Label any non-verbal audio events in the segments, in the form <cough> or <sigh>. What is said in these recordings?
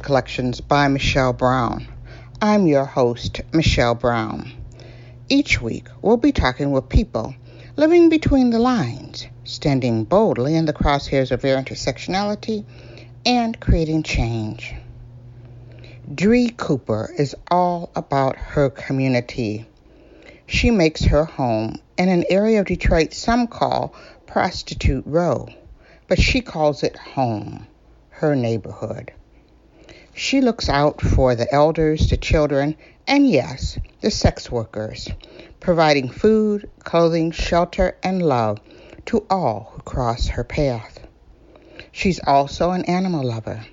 Collections by Michelle Brown. I'm your host, Michelle Brown. Each week, we'll be talking with people living between the lines, standing boldly in the crosshairs of their intersectionality, and creating change. Dree Cooper is all about her community. She makes her home in an area of Detroit some call Prostitute Row, but she calls it home, her neighborhood. She looks out for the elders, the children, and yes, the sex workers, providing food, clothing, shelter, and love to all who cross her path. She's also an animal lover.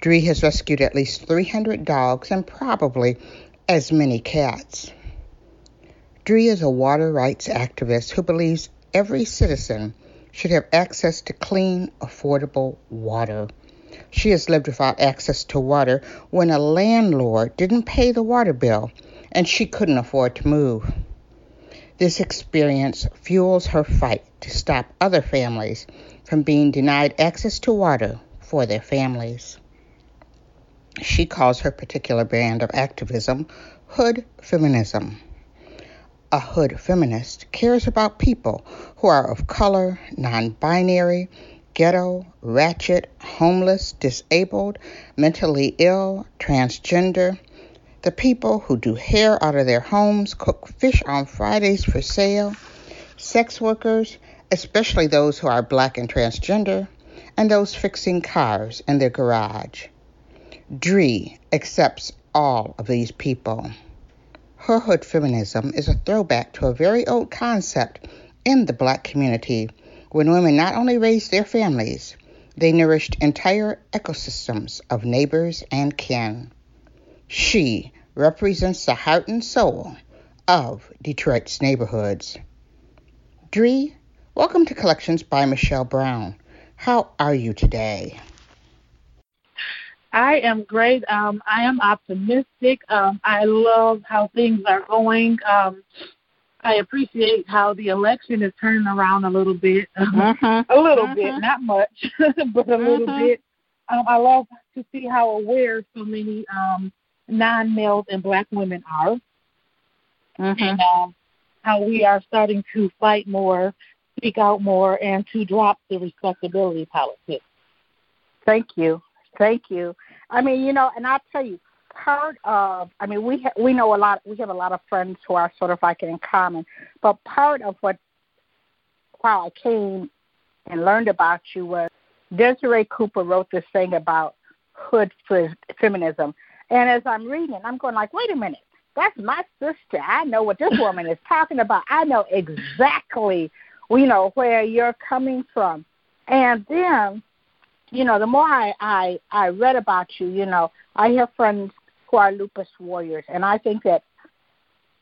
Dree has rescued at least 300 dogs and probably as many cats. Dree is a water rights activist who believes every citizen should have access to clean, affordable water. She has lived without access to water when a landlord didn't pay the water bill and she couldn't afford to move. This experience fuels her fight to stop other families from being denied access to water for their families. She calls her particular brand of activism hood feminism. A hood feminist cares about people who are of color, non binary, ghetto, ratchet, homeless, disabled, mentally ill, transgender, the people who do hair out of their homes, cook fish on Fridays for sale, sex workers, especially those who are black and transgender, and those fixing cars in their garage. Dree accepts all of these people. Her hood feminism is a throwback to a very old concept in the black community when women not only raised their families, they nourished entire ecosystems of neighbors and kin. She represents the heart and soul of Detroit's neighborhoods. Dree, welcome to Collections by Michelle Brown. How are you today? I am great. Um, I am optimistic. Um, I love how things are going. Um, I appreciate how the election is turning around a little bit, uh-huh. <laughs> a little uh-huh. bit, not much, <laughs> but a little uh-huh. bit. Um, I love to see how aware so many um, non-males and black women are, and um, how we are starting to fight more, speak out more, and to drop the respectability politics. Thank you, thank you. I mean, you know, and I'll tell you, part of I mean we ha- we know a lot we have a lot of friends who are sort of like in common, but part of what how I came and learned about you was Desiree Cooper wrote this thing about hood f- feminism, and as I'm reading, I'm going like, wait a minute, that's my sister. I know what this woman is talking about. I know exactly, you know, where you're coming from, and then. You know, the more I, I I read about you, you know, I have friends who are lupus warriors, and I think that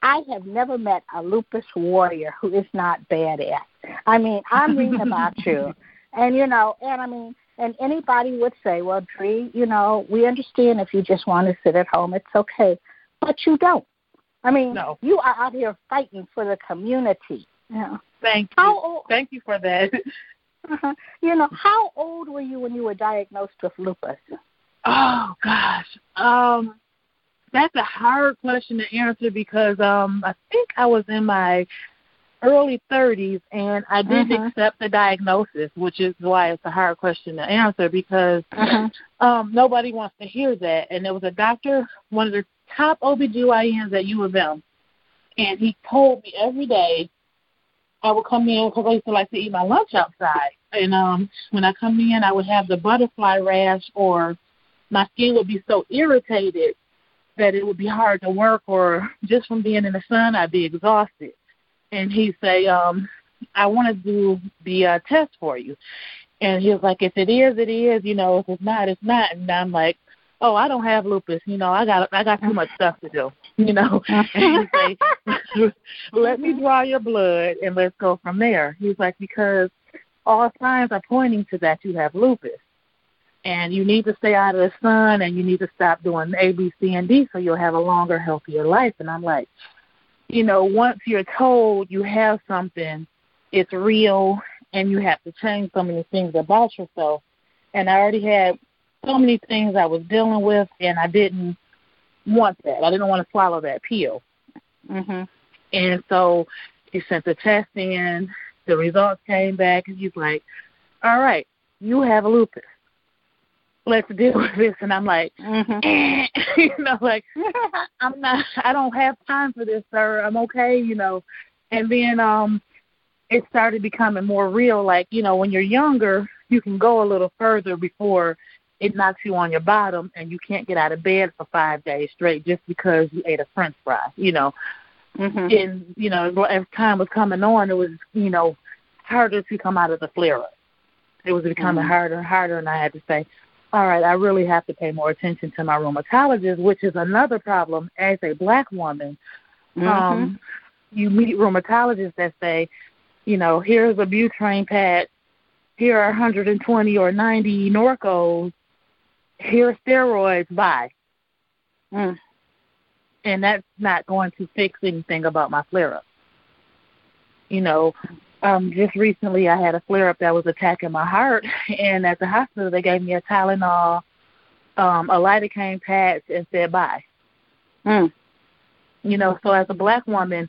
I have never met a lupus warrior who is not badass. I mean, I'm reading <laughs> about you, and you know, and I mean, and anybody would say, well, Dree, you know, we understand if you just want to sit at home, it's okay, but you don't. I mean, No. you are out here fighting for the community. Yeah. Thank you. How old? Thank you for that. Uh-huh. You know, how old were you when you were diagnosed with lupus? Oh gosh. Um that's a hard question to answer because um I think I was in my early 30s and I didn't Mhm. accept the diagnosis, which is why it's a hard question to answer because Mhm. um nobody wants to hear that and there was a doctor, one of the top OBGYNs at U of M, and he told me every day I would come in because I used to like to eat my lunch outside. And um when I come in, I would have the butterfly rash, or my skin would be so irritated that it would be hard to work, or just from being in the sun, I'd be exhausted. and he say, um, I want to do the uh, test for you. And he was like, if it is, it is. You know, if it's not, it's not. And I'm like, oh, I don't have lupus. You know, I got I got too much stuff to do. <laughs> You know, and he say, <laughs> let me draw your blood and let's go from there. He's like, because all signs are pointing to that you have lupus. And you need to stay out of the sun and you need to stop doing A, B, C, and D so you'll have a longer, healthier life. And I'm like, you know, once you're told you have something, it's real and you have to change so many things about yourself. And I already had so many things I was dealing with and I didn't want that. I didn't want to swallow that pill. Mhm. And so he sent the test in, the results came back and he's like, All right, you have lupus. Let's deal with this and I'm like Mhm. eh, <laughs> you know, like I'm not I don't have time for this, sir. I'm okay, you know. And then um it started becoming more real, like, you know, when you're younger, you can go a little further before it knocks you on your bottom and you can't get out of bed for five days straight just because you ate a french fry, you know. Mhm. And, you know, as time was coming on it was, you know, harder to come out of the flare up. It was becoming Mhm. harder and harder and I had to say, all right, I really have to pay more attention to my rheumatologist, which is another problem as a black woman. Mhm. Um, you meet rheumatologists that say, you know, here's a Butrans patch, here are 120 or 90 Norcos, here are steroids, bye. Mm. And that's not going to fix anything about my flare up. You know, um, just recently I had a flare up that was attacking my heart, <laughs> and at the hospital they gave me a Tylenol, um, a lidocaine patch, and said bye. Mm. You know, so as a black woman,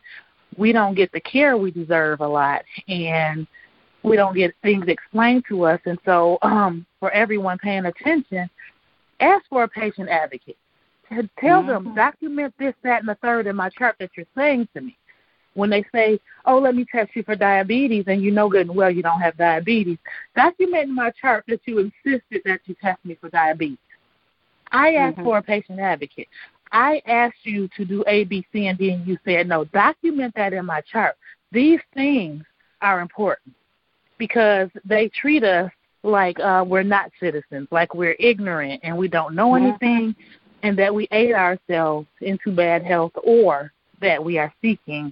we don't get the care we deserve a lot, and we don't get things explained to us. And so, <clears throat> um, for everyone paying attention, ask for a patient advocate. Tell them, Mhm. document this, that, and the third in my chart that you're saying to me. When they say, "Oh, let me test you for diabetes," and you know good and well you don't have diabetes, document in my chart that you insisted that you test me for diabetes. I asked Mhm. for a patient advocate. I asked you to do A, B, C, and D, and you said no. Document that in my chart. These things are important because they treat us like uh, we're not citizens, like we're ignorant and we don't know Mhm. anything, and that we aid ourselves into bad health, or that we are seeking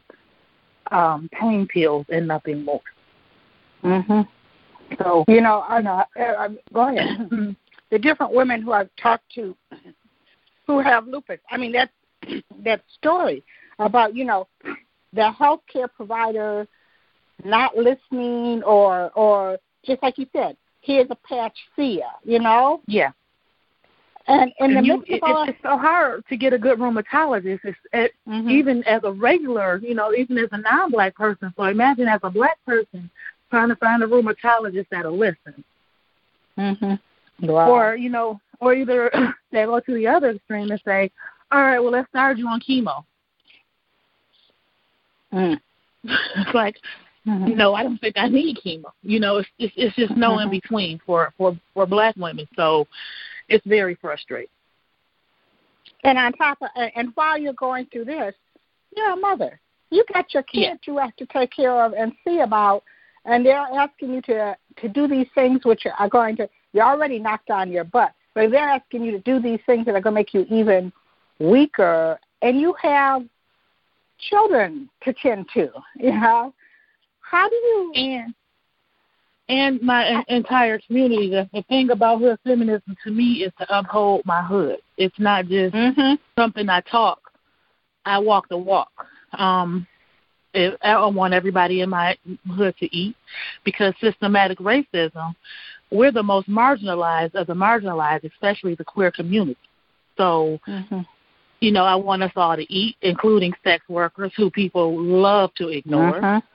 um, pain pills and nothing more. Mhm. So, You know, I know. Uh, go ahead. <clears throat> the different women who I've talked to who have lupus. I mean, that <clears throat> that story about you know the healthcare provider not listening or or just like you said, here's a patch, see ya. You know, yeah. And in the you, midst it, of all, it's, so hard to get a good rheumatologist. It's, it, Mhm. even as a regular, you know, even as a non-black person. So imagine as a black person trying to find a rheumatologist that'll listen, Mhm. Wow. or you know, or either <clears throat> they go to the other extreme and say, "All right, well, let's start you on chemo." Mm. <laughs> it's like, Mhm. no, I don't think I need chemo. You know, it's it's, it's just no in Mhm. between for for for black women. So it's very frustrating. And on top of, uh, and while you're going through this, you're a mother. You got your Yeah. kids you have to take care of and see about, and they're asking you to to do these things which are going to. You're already knocked on your butt, but they're asking you to do these things that are going to make you even weaker, and you have children to tend to. You know, how do you? and and my en- entire community. The, the thing about hood feminism to me is to uphold my hood. It's not just Mm-hmm. something I talk. I walk the walk. Um, it, I want everybody in my hood to eat because systematic racism. We're the most marginalized of the marginalized, especially the queer community. So Mm-hmm. you know, I want us all to eat, including sex workers who people love to ignore. Mm-hmm.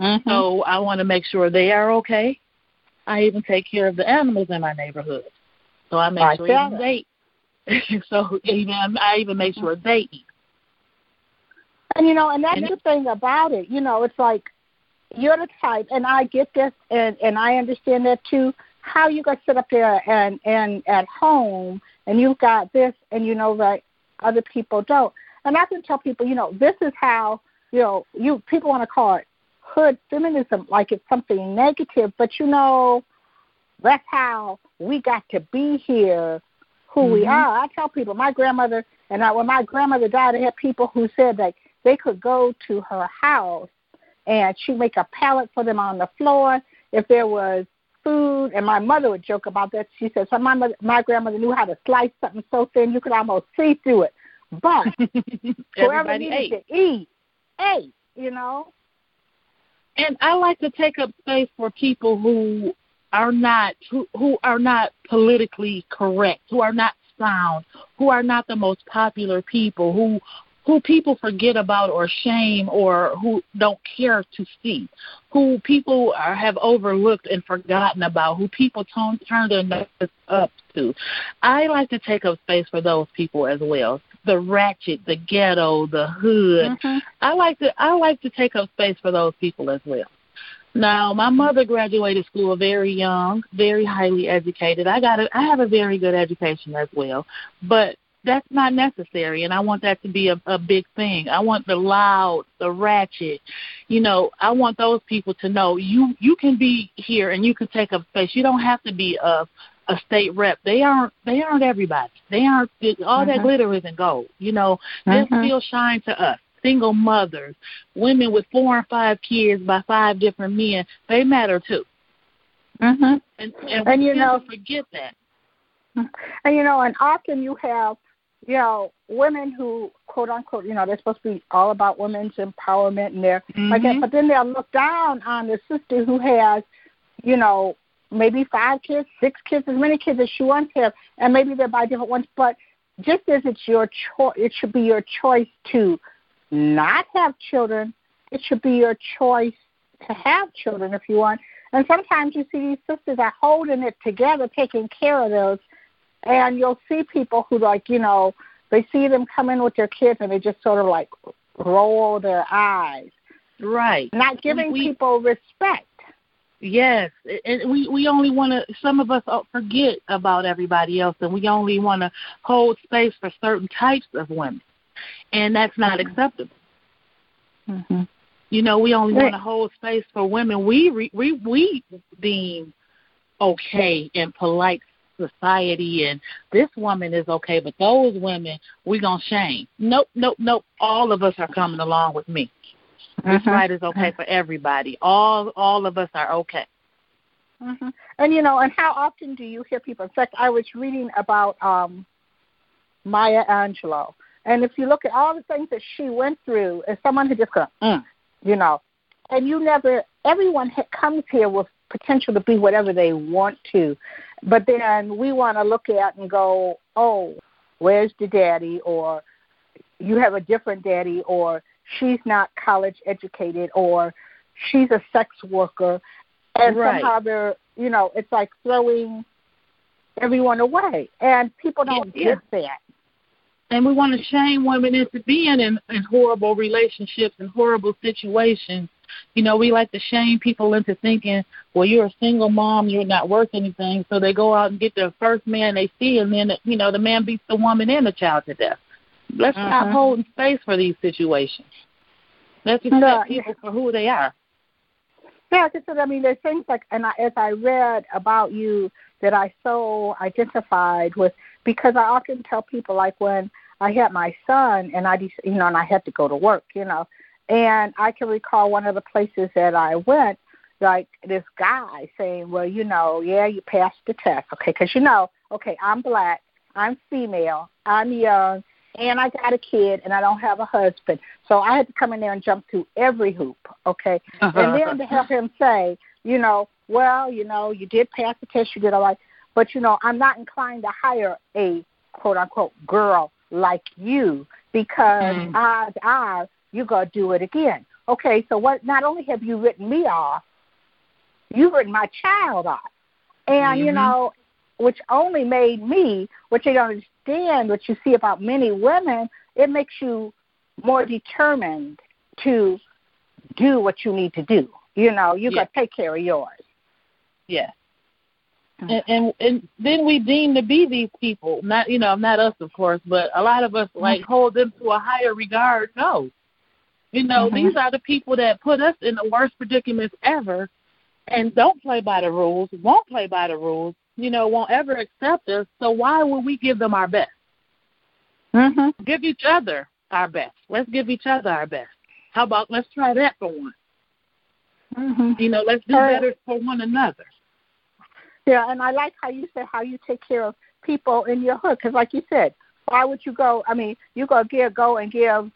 Mm-hmm. So I want to make sure they are okay. I even take care of the animals in my neighborhood. So I make sure they <laughs> so even I even make sure they eat. And you know, and that's And the thing about it. You know, it's like you're the type, and I get this, and and I understand that too. How you gonna sit up there and and at home, and you've got this, and you know that other people don't. And I can tell people, you know, this is how you know, you people want to call it hood feminism like it's something negative, but you know, that's how we got to be here, who mm-hmm. we are. I tell people, my grandmother and I, when my grandmother died, I had people who said that they could go to her house and she'd make a pallet for them on the floor. If there was food, and my mother would joke about that. She said, "So my mother, my grandmother knew how to slice something so thin you could almost see through it." But <laughs> whoever needed ate. to eat, ate. You know. And I like to take up space for people who are not who, who are not politically correct, who are not sound, who are not the most popular people, who who people forget about or shame or who don't care to see, who people are, have overlooked and forgotten about, who people turn, their noses up to. I like to take up space for those people as well. The ratchet, the ghetto, the hood. Mm-hmm. I like to I like to take up space for those people as well. Now, my mother graduated school very young, very highly educated. I got a, I have a very good education as well, but that's not necessary and i want that to be a, a big thing i want the loud the ratchet you know i want those people to know you you can be here and you can take up space you don't have to be a a state rep they aren't they aren't everybody they aren't all mm-hmm. that glitter isn't gold you know mm-hmm. they still shine to us single mothers women with four and five kids by five different men they matter too mhm and and, and you know forget that and you know and often you have you know, women who quote unquote, you know, they're supposed to be all about women's empowerment and they're mm-hmm. like that, mm-hmm. but then they'll look down on the sister who has, you know, maybe five kids, six kids, as many kids as she wants to have, and maybe they're by different ones. But just as it's your choice, it should be your choice to not have children. It should be your choice to have children if you want. And sometimes you see these sisters are holding it together, taking care of those and you'll see people who like you know they see them come in with their kids and they just sort of like roll their eyes right not giving we, people respect yes and we we only want to some of us forget about everybody else and we only want to hold space for certain types of women and that's not mm-hmm. acceptable mm-hmm. you know we only want to hold space for women we re, we we deem okay and polite society and this woman is okay, but those women we gonna shame. Nope, nope, nope. All of us are coming along with me. This mm-hmm. right is okay for everybody. All all of us are okay. Mm-hmm. And you know, and how often do you hear people? In fact, I was reading about um Maya Angelou, and if you look at all the things that she went through, as someone who just goes, mm, you know, and you never, everyone comes here with potential to be whatever they want to. But then we want to look at and go, oh, where's the daddy? Or you have a different daddy, or she's not college educated, or she's a sex worker. And right. somehow they're, you know, it's like throwing everyone away. And people don't yeah. get that. And we want to shame women into being in, in horrible relationships and horrible situations you know, we like to shame people into thinking, well, you're a single mom, you're not worth anything, so they go out and get the first man they see, and then you know the man beats the woman and the child to death. Let's mm-hmm. stop holding space for these situations. Let's accept no. people for who they are. Yeah, just I mean, there's things like, and I, as I read about you, that I so identified with because I often tell people like when I had my son and I, you know, and I had to go to work, you know, and I can recall one of the places that I went, like this guy saying, "Well, you know, yeah, you passed the test, okay? Because you know, okay, I'm black, I'm female, I'm young, and I got a kid, and I don't have a husband, so I had to come in there and jump through every hoop, okay? Uh-huh. And then to have him say, you know, well, you know, you did pass the test, you did all right, but you know, I'm not inclined to hire a quote unquote girl like you because mm. odds are you're going to do it again. Okay, so what? Not only have you written me off, you've written my child off, and mm-hmm. you know, which only made me, which you don't understand, what you see about many women, it makes you more determined to do what you need to do. You know, you yeah. got to take care of yours. Yeah. Mm-hmm. And, and and then we deem to be these people, not you know, not us of course, but a lot of us like mm-hmm. hold them to a higher regard. No, You know, Mhm. these are the people that put us in the worst predicaments ever and don't play by the rules, won't play by the rules, you know, won't ever accept us. So why would we give them our best? Mhm. Give each other our best. Let's give each other our best. How about let's try that for one? Mhm. You know, let's do better for one another. Yeah, and I like how you said how you take care of people in your hood because, like you said, why would you go? I mean, you go give go and give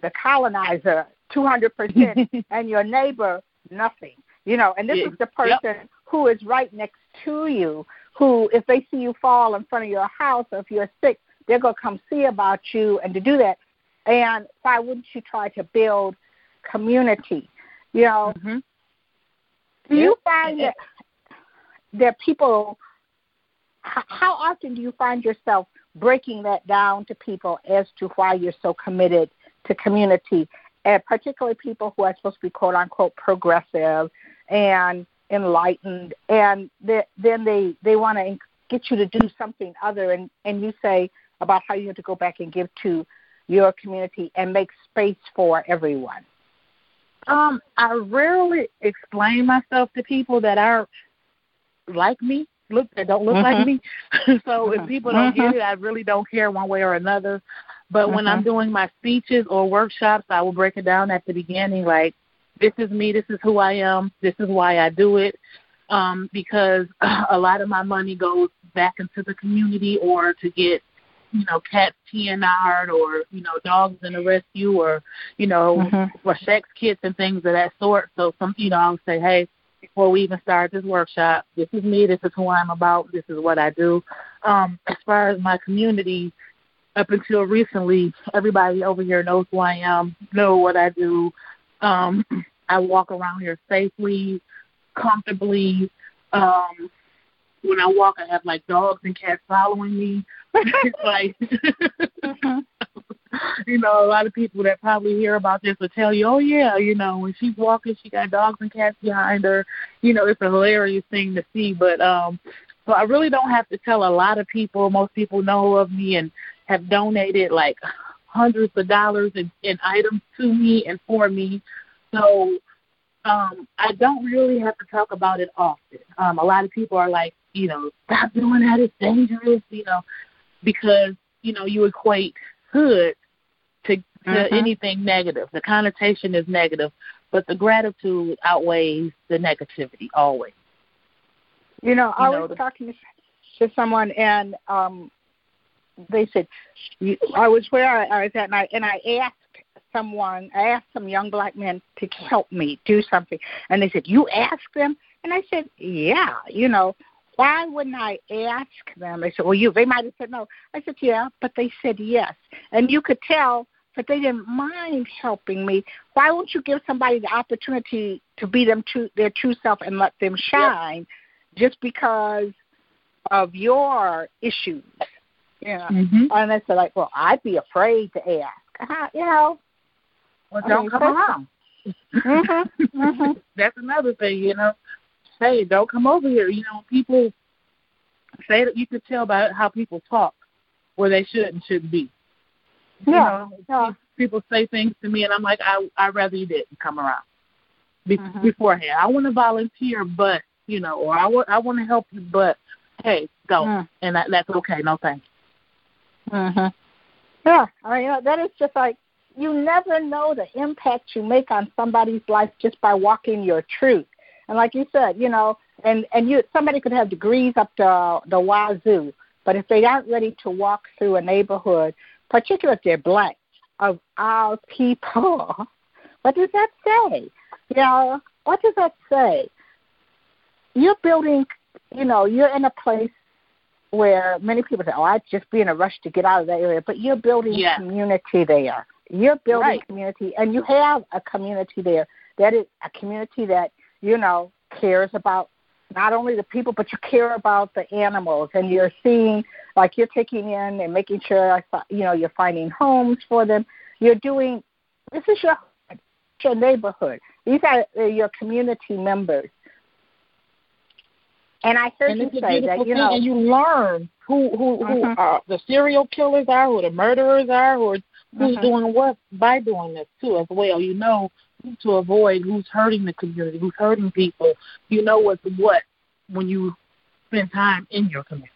the colonizer two hundred percent, <laughs> and your neighbor nothing. You know, and this Yeah, is the person who is right next to you. Who, if they see you fall in front of your house, or if you're sick, they're gonna come see about you, and to do that. And why wouldn't you try to build community? You know, Mhm. do you find that that people how, how often do you find yourself breaking that down to people as to why you're so committed to community and particularly people who are supposed to be quote unquote progressive and enlightened and then they they want to get you to do something other and and you say about how you have to go back and give to your community and make space for everyone Um, I rarely explain myself to people that are like me, look that don't look like Mhm. me. <laughs> so if Mhm. people don't get Mhm. it, I really don't care one way or another. But when I'm Mhm. doing my speeches or workshops, I will break it down at the beginning like this is me, this is who I am, this is why I do it. Um, because <clears throat> a lot of my money goes back into the community or to get you know, cats TNR'd or, you know, dogs in the rescue or, you know, Mhm. for sex kits and things of that sort. So some you know, I'll say, Hey, before we even start this workshop, this is me, this is who I'm about, this is what I do. Um, as far as my community, up until recently, everybody over here knows who I am, know what I do. Um, <clears throat> I walk around here safely, comfortably. Um, when I walk, I have like dogs and cats following me. <laughs> it's like, <laughs> you know, a lot of people that probably hear about this will tell you, oh yeah, you know, when she's walking, she got dogs and cats behind her. You know, it's a hilarious thing to see. But um, so I really don't have to tell a lot of people. Most people know of me and have donated like hundreds of dollars in, in items to me and for me. So um, I don't really have to talk about it often. Um, a lot of people are like, you know, stop doing that. It's dangerous. You know, because you know you equate hood to to Mhm. anything negative. The connotation is negative, but the gratitude outweighs the negativity always. You know, I You know, was the- talking to someone, and um, they said, you, I was where I, I was at, and I, and I asked someone, I asked some young black men to help me do something, and they said, "You asked them?" And I said, "Yeah." You know, why wouldn't I ask them? They said, "Well, you." They might have said no. I said, "Yeah," but they said yes, and you could tell that they didn't mind helping me. Why won't you give somebody the opportunity to be them true, their true self and let them shine? just because of your issues. Yeah. Mm-hmm. And they said, like, well, I'd be afraid to ask. Uh, you know. Well, don't come around. Mm-hmm. Mm-hmm. <laughs> That's another thing, you know. Hey, don't come over here. You know, people say that you could tell by how people talk where they should and shouldn't be. You Yeah. know, yeah. people say things to me, and I'm like, I I'd rather you didn't come around be- Mhm. beforehand. I want to volunteer, but you know, or I want I want to help you, but hey, go, Mm. and that, that's okay. No thanks. Mm-hmm. Yeah, I mean, you know, that is just like you never know the impact you make on somebody's life just by walking your truth. And like you said, you know, and and you somebody could have degrees up the the wazoo, but if they aren't ready to walk through a neighborhood, particularly if they're black, of our people, <laughs> what does that say? You know, what does that say? You're building, you know, you're in a place where many people say, "Oh, I'd just be in a rush to get out of that area," but you're building Yeah. community there. You're building Right. community, and you have a community there. That is a community that you know cares about not only the people, but you care about the animals, and you're seeing like you're taking in and making sure you know you're finding homes for them. You're doing this is your your neighborhood. These are uh, your community members. And I heard and you say that you thing, know and you learn who who who Mhm. uh, the serial killers are, who the murderers are, who are who's Mhm. doing what by doing this too as well. You know who to avoid, who's hurting the community, who's hurting people. You know what's what when you spend time in your community.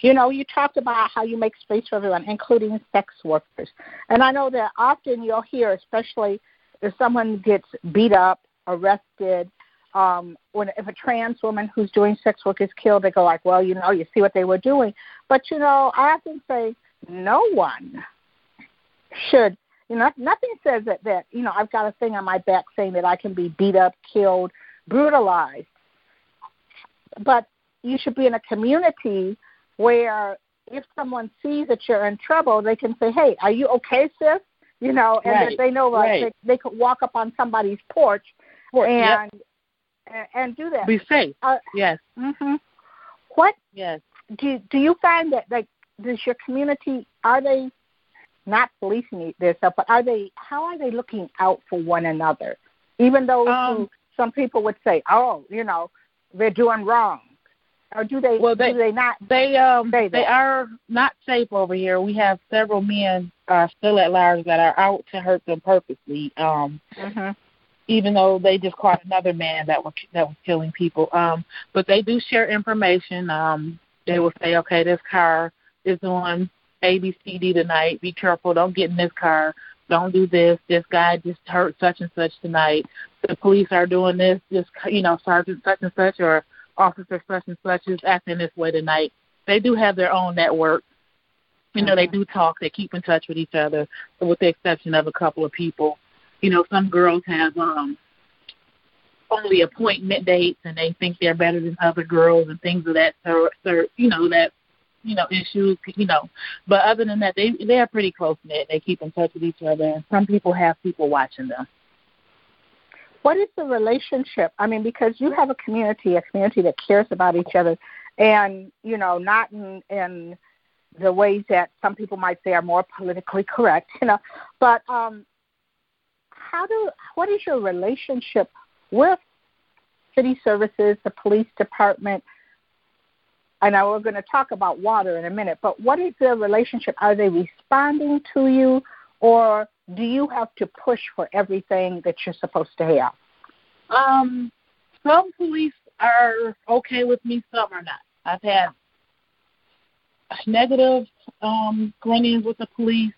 You know, you talked about how you make space for everyone, including sex workers. And I know that often you'll hear, especially if someone gets beat up, arrested, um, when if a trans woman who's doing sex work is killed, they go like, "Well, you know, you see what they were doing." But you know, I often say, no one should. You know, nothing says that that you know I've got a thing on my back saying that I can be beat up, killed, brutalized. But you should be in a community where if someone sees that you're in trouble, they can say, "Hey, are you okay, sis?" You know, and Right, that they know like right. they, they could walk up on somebody's porch Yep. and and, and do that. Be safe. Uh, Yes, hmm What yes. do do you find that like does your community are they not policing themselves, but are they how are they looking out for one another? Even though Um, some people would say, "Oh, you know, they're doing wrong," or do they? Well, they- do they not? They um they are not safe over here. We have several men uh, still at large that are out to hurt them purposely. Um, hmm even though they just caught another man that was that was killing people. Um, but they do share information. Um, they will say, okay, this car is on A B C D tonight. Be careful. Don't get in this car. Don't do this. This guy just hurt such and such tonight. The police are doing this. This you know sergeant such and such or officer such and such is acting this way tonight. They do have their own network. You know, they do talk. They keep in touch with each other, with the exception of a couple of people you know, some girls have um only appointment dates and they think they're better than other girls and things of that sort, sort you know, that you know, issues, you know. But other than that they they are pretty close knit. They keep in touch with each other and some people have people watching them. What is the relationship? I mean, because you have a community, a community that cares about each other, and you know, not in in the ways that some people might say are more politically correct, you know. But um, how do what is your relationship with city services, the police department? I know we're going to talk about water in a minute, but what is the relationship? Are they responding to you, or do you have to push for everything that you're supposed to have? Um some police are okay with me, some are not. I've had negative um run-ins with the police.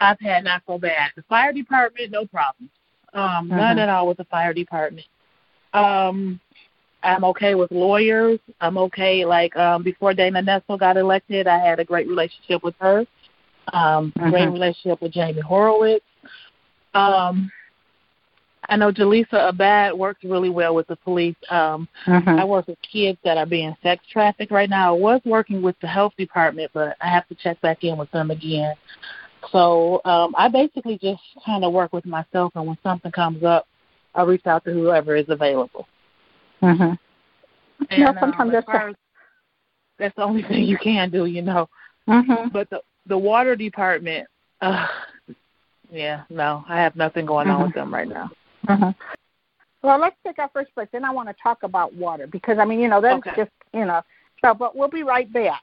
I've had not so bad. The fire department, no problem. Um, none Mhm. at all with the fire department. Um, I'm okay with lawyers. I'm okay. Like um, before Dana Nessel got elected, I had a great relationship with her. Um, Great Mhm. relationship with Jamie Horowitz. Um, I know Jaleesa Abad works really well with the police. Um, I work with kids that are being sex trafficked right now. I was working with the health department, but I have to check back in with them again. So um, I basically just kind of work with myself, and when something comes up, I reach out to whoever is available. Mm-hmm. And, Yeah, sometimes um, that's that's the only <laughs> thing you can do, you know. Mm-hmm. But the the water department, uh, yeah, no, I have nothing going on with them right now. Mm-hmm. Well, let's take our first break. Then I want to talk about water because I mean, you know, that's Okay. just you know. So, but we'll be right back.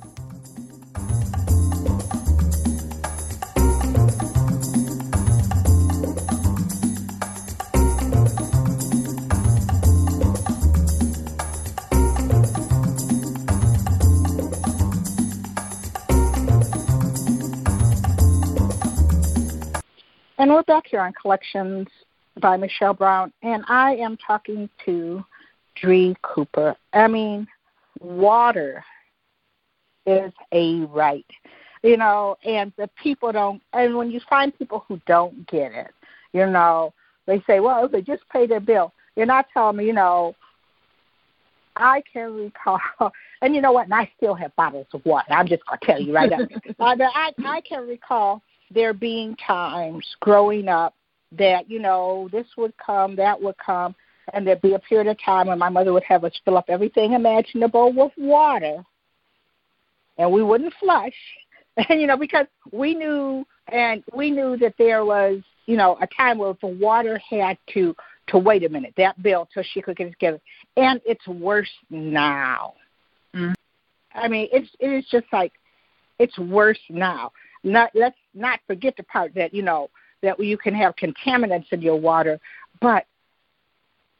And we're back here on Collections by Michelle Brown, and I am talking to Dree Cooper. I mean, water is a right, you know, and the people don't. And when you find people who don't get it, you know, they say, well, they just pay their bill, you're not telling me, you know, I can recall, <laughs> and you know what? And I still have bottles of water. I'm just gonna tell you right now. <laughs> uh, I I can recall there being times growing up that you know this would come, that would come, and there'd be a period of time when my mother would have us fill up everything imaginable with water, and we wouldn't flush, <laughs> and you know because we knew and we knew that there was you know a time where the water had to to wait a minute that bill till she could get it together, and it's worse now. Mm-hmm. I mean, it's it is just like it's worse now. Not let's not forget the part that you know that you can have contaminants in your water, but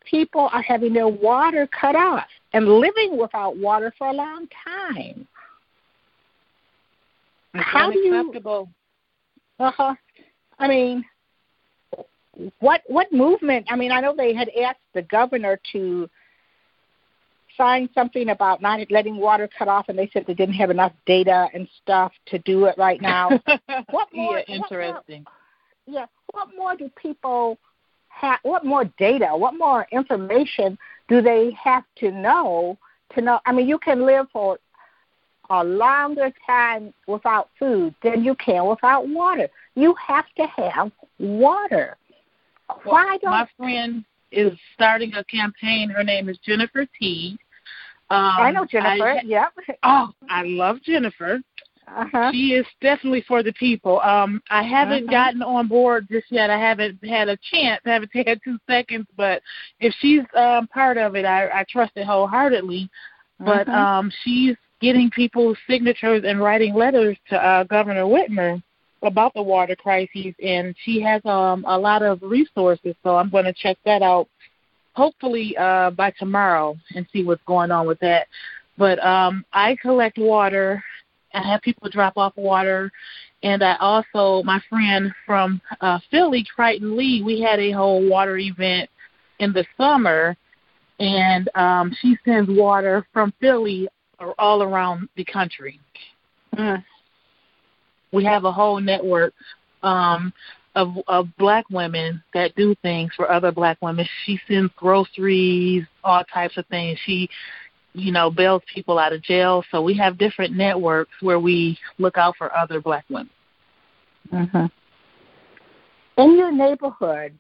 people are having their water cut off and living without water for a long time. It's How do you? Uh huh. I mean, what what movement? I mean, I know they had asked the governor to sign something about not letting water cut off, and they said they didn't have enough data and stuff to do it right now. <laughs> what more? Yeah, interesting. What more, yeah. What more do people have? What more data? What more information do they have to know to know? I mean, you can live for a longer time without food than you can without water. You have to have water. Why don't my friend is starting a campaign. Her name is Jennifer T. Um, I know Jennifer. I, yep. Oh, I love Jennifer. Uh-huh. She is definitely for the people. Um, I haven't uh-huh. gotten on board just yet. I haven't had a chance. I haven't <laughs> had two seconds. But if she's um, part of it, I, I trust it wholeheartedly. But uh-huh. um, she's getting people's signatures and writing letters to uh, Governor Whitmer about the water crises, and she has um, a lot of resources. So I'm going to check that out, hopefully uh, by tomorrow, and see what's going on with that. But um, I collect water. I have people drop off water, and I also my friend from uh, Philly, Crichton Lee. We had a whole water event in the summer, and um, she sends water from Philly all around the country. Mm we have a whole network um, of, of black women that do things for other black women. She sends groceries, all types of things. She, you know, bails people out of jail. So we have different networks where we look out for other black women. Mm-hmm. In your neighborhood,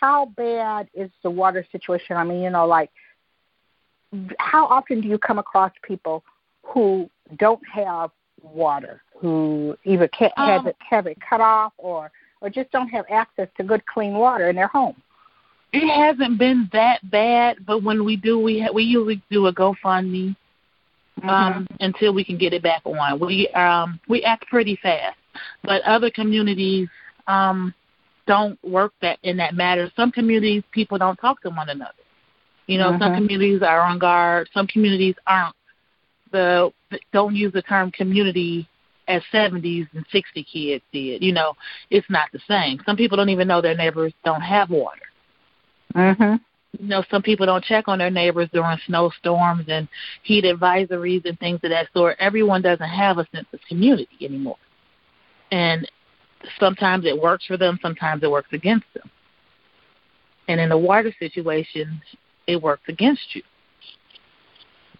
how bad is the water situation? I mean, you know, like how often do you come across people who don't have water? Who either can't um, have it have it cut off or or just don't have access to good clean water in their home. It hasn't been that bad, but when we do, we ha- we usually do a GoFundMe um, mm-hmm. until we can get it back on. We um, we act pretty fast, but other communities um, don't work that in that matter. Some communities people don't talk to one another. You know, mm-hmm. some communities are on guard. Some communities aren't. The don't use the term community as 70s and 60 kids did. You know, it's not the same. Some people don't even know their neighbors don't have water. Mhm. You know, some people don't check on their neighbors during snowstorms and heat advisories and things of that sort. Everyone doesn't have a sense of community anymore. And sometimes it works for them, sometimes it works against them. And in the water situation, it works against you.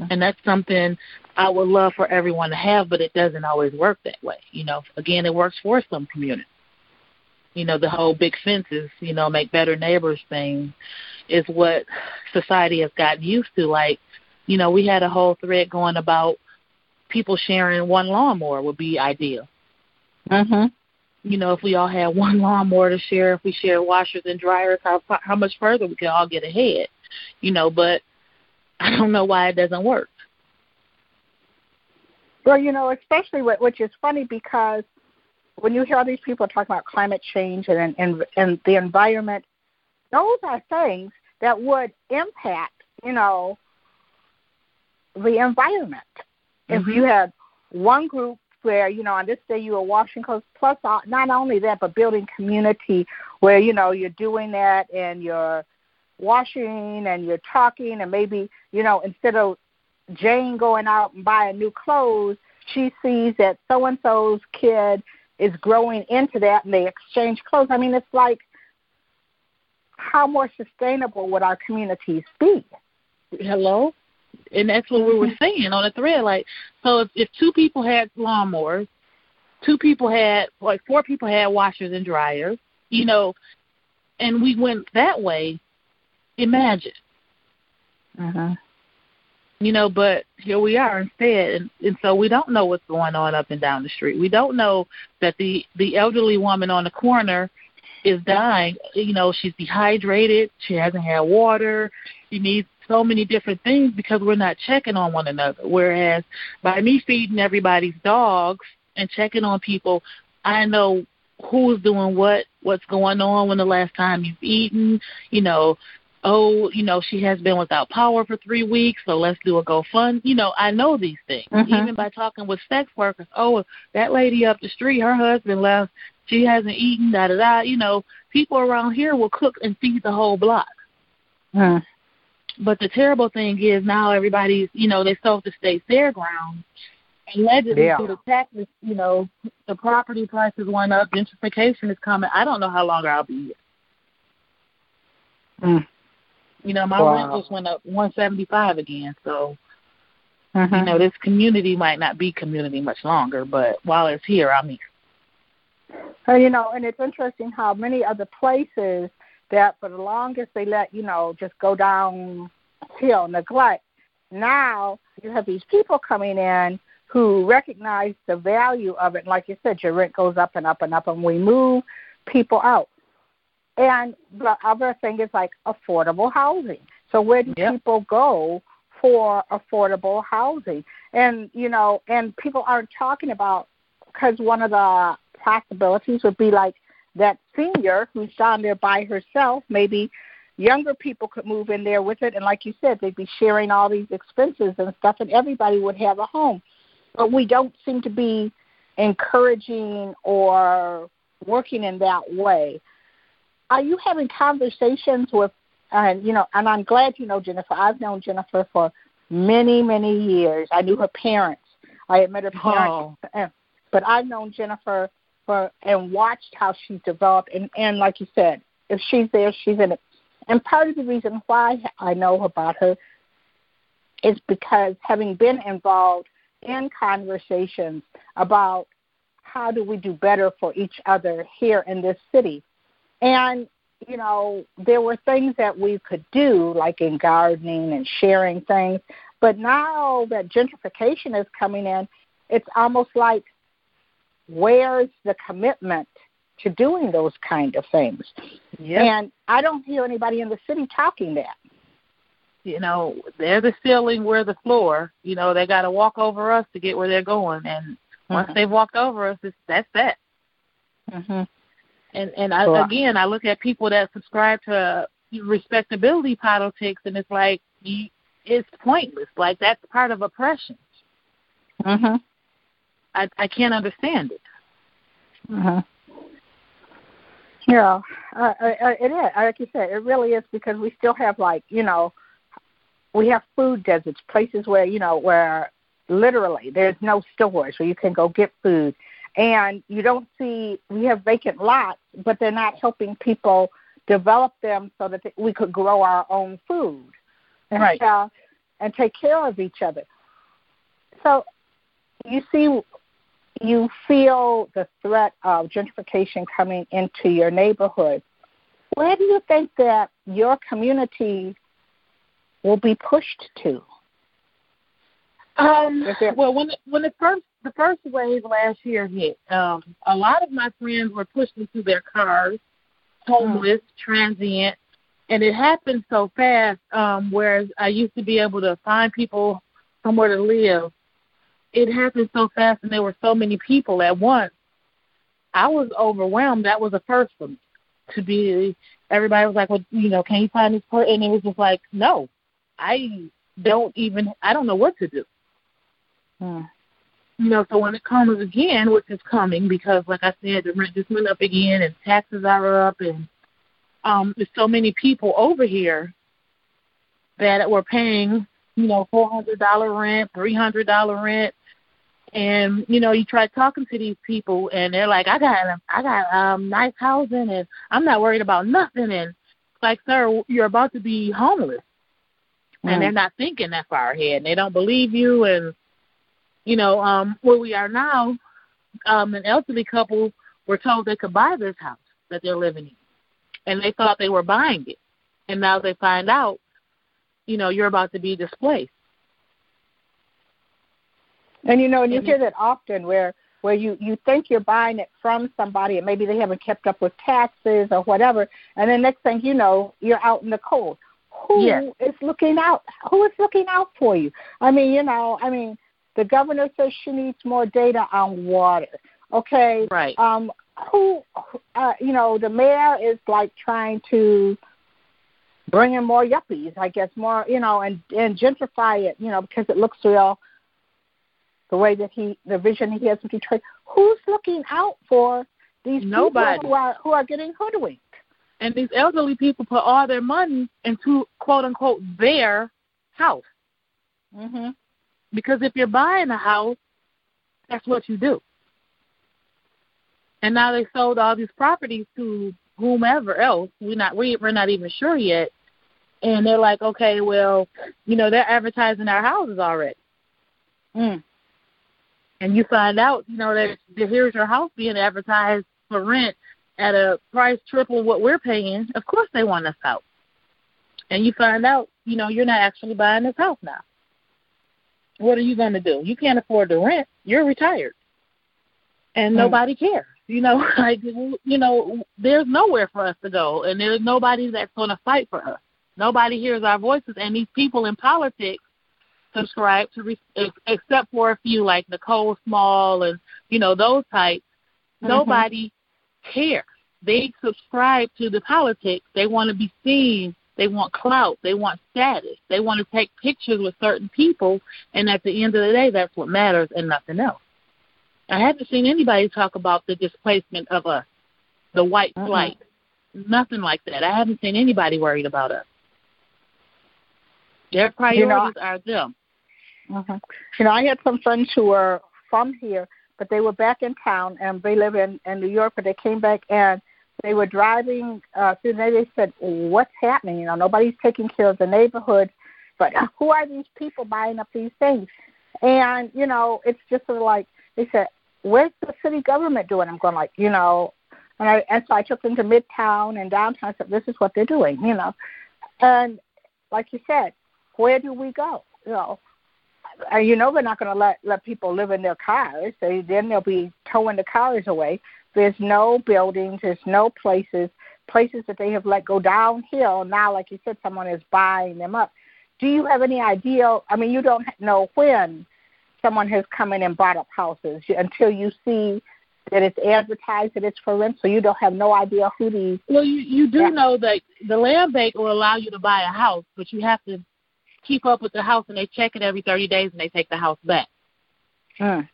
And that's something I would love for everyone to have, but it doesn't always work that way. You know, again, it works for some communities. You know, the whole big fences, you know, make better neighbors thing is what society has gotten used to. Like, you know, we had a whole thread going about people sharing one lawnmower would be ideal. Mhm. You know, if we all had <laughs> one lawnmower to share, if we share washers and dryers, how how much further we could all get ahead. You know, but I don't know why it doesn't work. Well, you know, especially what, which is funny because when you hear all these people talk about climate change and and and the environment, those are things that would impact, you know, the environment. Mm-hmm. If you had one group where you know on this day you were washing clothes, plus not only that, but building community where you know you're doing that and you're washing and you're talking and maybe you know instead of Jane going out and buying new clothes, she sees that so and so's kid is growing into that and they exchange clothes. I mean, it's like how more sustainable would our communities be? Hello? And that's what we were <laughs> saying on the thread. Like, so if, if two people had lawnmowers, two people had, like, four people had washers and dryers, you know, and we went that way, imagine. Uh-huh. You know, but here we are instead, and, and so we don't know what's going on up and down the street. We don't know that the the elderly woman on the corner is dying. You know, she's dehydrated. She hasn't had water. She needs so many different things because we're not checking on one another. Whereas by me feeding everybody's dogs and checking on people, I know who's doing what, what's going on, when the last time you've eaten, you know, oh, you know, she has been without power for three weeks, so let's do a GoFund. You know, I know these things. Mm-hmm. Even by talking with sex workers, oh, that lady up the street, her husband left, she hasn't eaten, da da da. You know, people around here will cook and feed the whole block. Mm. But the terrible thing is now everybody's, you know, they sold the state fairground. Allegedly, Yeah. through the taxes, you know, the property prices went up, gentrification is coming. I don't know how long I'll be here. Mm. You know, my Wow. rent just went up one seventy five again, so Mm-hmm. you know, this community might not be community much longer, but while it's here, I'm here. And, you know, and it's interesting how many other places that for the longest they let, you know, just go downhill, neglect. Now you have these people coming in who recognize the value of it. And Like you said, your rent goes up and up and up, and we move people out. And the other thing is like affordable housing. So where do Yep. people go for affordable housing? And you know, and people aren't talking about because one of the possibilities would be like that senior who's down there by herself. Maybe younger people could move in there with it, and like you said, they'd be sharing all these expenses and stuff, and everybody would have a home. But we don't seem to be encouraging or working in that way. Are you having conversations with, and you know, and I'm glad you know Jennifer. I've known Jennifer for many, many years. I knew her parents. I had met her parents, and- but I've known Jennifer for and watched how she's developed. And and like you said, if she's there, she's in it. And part of the reason why I know about her is because having been involved in conversations about how do we do better for each other here in this city. And, you know, there were things that we could do, like in gardening and sharing things. But now that gentrification is coming in, it's almost like where's the commitment to doing those kind of things? Yeah. And I don't hear anybody in the city talking that. you know, they're the ceiling, we're the floor. You know, they got to walk over us to get where they're going, and once Mhm. they've walked over us, it's, that's that. Mm-hmm. And and I, again, I look at people that subscribe to respectability politics, and it's like you, it's pointless. Like that's part of oppression. Mm-hmm. I I can't understand it. Mm-hmm. Yeah, uh, it is. Like you said, it really is because we still have like you know, we have food deserts, places where you know where literally there's no stores where you can go get food, and you don't see we have vacant lots, but they're not helping people develop them so that we could grow our own food, and, Right. Uh, and take care of each other. So you see you feel the threat of gentrification coming into your neighborhood, where do you think that your community will be pushed to? Um, there- well, when it, when the first the first wave last year hit, um, a lot of my friends were pushed into their cars, homeless, transient, and it happened so fast. Um, whereas I used to be able to find people somewhere to live, it happened so fast, and there were so many people at once. I was overwhelmed. That was a first for me to be. Everybody was like, "Well, you know, can you find this person?" And it was just like, "No, I don't even. I don't know what to do." Hmm. You know, so when it comes again, which is coming because, like I said, the rent just went up again and taxes are up, and um, there's so many people over here that were paying, you know, four hundred dollar rent, three hundred dollar rent, and you know, you try talking to these people, and they're like, I got, I got um nice housing, and I'm not worried about nothing, and like, sir, you're about to be homeless. Mm. And they're not thinking that far ahead. And they don't believe you. And, you know, um, where we are now, um, an elderly couple were told they could buy this house that they're living in. And they thought they were buying it. And now they find out, you know, you're about to be displaced. And you know, and you hear that often where where you you think you're buying it from somebody and maybe they haven't kept up with taxes or whatever, and then next thing you know, you're out in the cold. Who Yes. is looking out? Who is looking out for you? I mean, you know, I mean, the governor says she needs more data on water. Okay, Right. um, who, uh, you know, the mayor is like trying to bring in more yuppies, I guess, more, you know, and and gentrify it, you know, because it looks real. The way that he, the vision he has of Detroit. Who's looking out for these Nobody. people who are who are getting hoodwinked? And these elderly people put all their money into quote unquote their house. Mhm. Because if you're buying a house, that's what you do. And now they sold all these properties to whomever else. We're not we, we're not even sure yet. And they're like, okay, well, you know, they're advertising our houses already. Mm. And you find out, you know, that, that here's your house being advertised for rent at a price triple what we're paying. Of course, they want us out. And you find out, you know, you're not actually buying this house now. What are you going to do? You can't afford the rent. You're retired, and Mm. nobody cares. You know, <laughs> like you know, there's nowhere for us to go, and there's nobody that's going to fight for us. Nobody hears our voices, and these people in politics subscribe to, re- except for a few like Nicole Small and you know those types. Mhm. Nobody cares. They subscribe to the politics. They want to be seen. They want clout. They want status. They want to take pictures with certain people, and at the end of the day, that's what matters and nothing else. I haven't seen anybody talk about the displacement of us, the white Mhm. flight. Nothing like that. I haven't seen anybody worried about us. Their priorities You know, are them. hmm You know, I had some friends who were from here, but they were back in town, and they live in in New York. But they came back and they were driving uh, through. the neighborhood. They said, "What's happening? You know, nobody's taking care of the neighborhood, but <laughs> who are these people buying up these things?" And you know, it's just sort of like they said, "Where's the city government doing?" I'm going like, you know, and I and so I took them to Midtown and downtown. I said, "This is what they're doing," you know, and like you said, where do we go? You know, you know they're not going to let let people live in their cars. They then they'll be towing the cars away. There's no buildings. There's no places. Places that they have let go downhill. Now, like you said, someone is buying them up. Do you have any idea? I mean, you don't know when someone has come in and bought up houses until you see that it's advertised that it's for rent. So you don't have no idea who these. Well, you you do Yeah. know that the land bank will allow you to buy a house, but you have to keep up with the house, and they check it every 30 days, and they take the house back. Mm.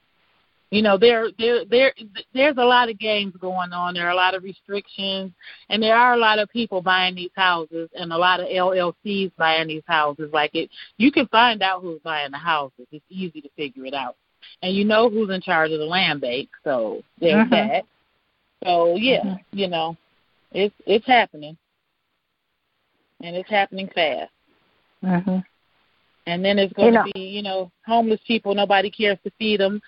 You know, there there there there's a lot of games going on. There are a lot of restrictions, and there are a lot of people buying these houses, and a lot of LLCs buying these houses. Like it, you can find out who's buying the houses. It's easy to figure it out, and you know who's in charge of the land bank. So there's Mhm. that. So yeah, Mhm. you know, it's it's happening, and it's happening fast. Mm-hmm. And then it's going You uh, know- to be, you know, homeless people. Nobody cares to feed them.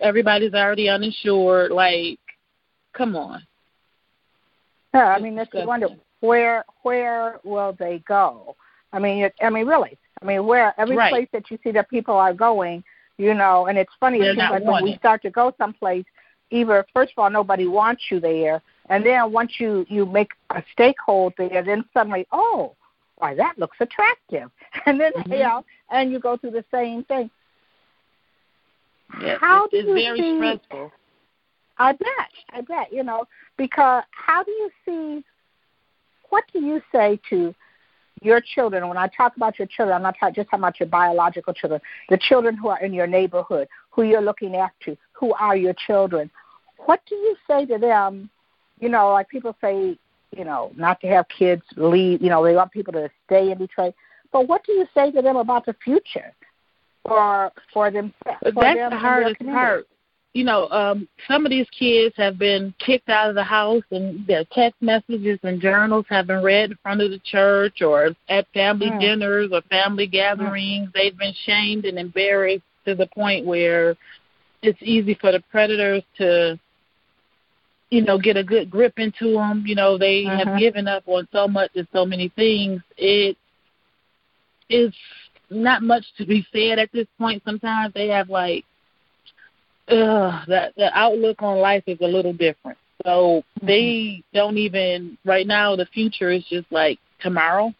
Everybody's already uninsured. Like, come on. Yeah, I mean, that's the disgusting. wonder where where will they go? I mean, it, I mean, really, I mean, where every Right. place that you see that people are going, you know, and it's funny. They're It seems not like when we start to go someplace, either first of all nobody wants you there, and then once you you make a stakehold there, then suddenly, oh, why that looks attractive, <laughs> and then Mhm. you know, and you go through the same thing. Yes, How it's, do it's you very see- stressful. I bet, I bet, you know, because how do you see, what do you say to your children? When I talk about your children, I'm not talk, just talking about your biological children, the children who are in your neighborhood, who you're looking after, who are your children. What do you say to them? You know, like people say, you know, not to have kids leave, you know, they want people to stay in Detroit. But what do you say to them about the future for for them? For that's them the hardest part. you know, um, some of these kids have been kicked out of the house, and their text messages and journals have been read in front of the church or at family mm. dinners or family gatherings. Mm. They've been shamed and embarrassed to the point where it's easy for the predators to, you know, get a good grip into them. You know, they uh-huh. have given up on so much and so many things. It is not much to be said at this point. Sometimes they have like uh, that the outlook on life is a little different. So mm-hmm. they don't even right now. The future is just like tomorrow.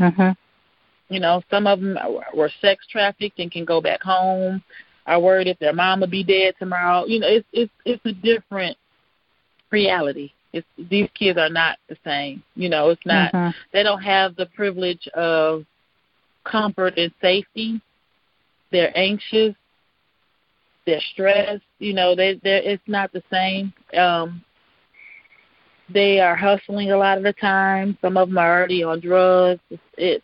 Mhm. You know, some of them were sex trafficked and can go back home. Are worried if their mom be dead tomorrow. You know, it's it's it's a different reality. It's these kids are not the same. You know, it's not. Mm-hmm. They don't have the privilege of comfort and safety. They're anxious they're stressed. You know, they they it's not the same. Um, they are hustling a lot of the time. Some of them are already on drugs. It,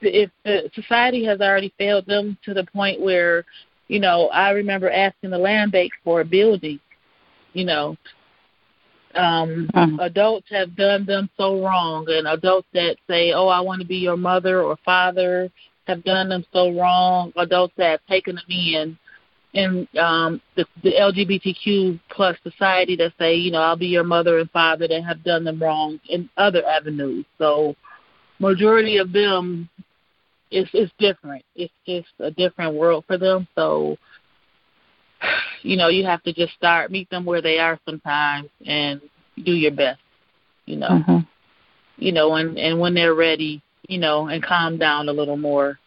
it, it society has already failed them to the point where, you know, I remember asking the land bank for a building. You know, um uh-huh. adults have done them so wrong and adults that say oh i want to be your mother or father have done them so wrong adults that have taken them in in um, the, the LGBTQ plus society that say, you know, I'll be your mother and father that have done them wrong in other avenues. So, majority of them, it's it's different. It's just a different world for them. So, you know, you have to just start meet them where they are sometimes and do your best. You know, mm-hmm. you know, and and when they're ready, you know, and calm down a little more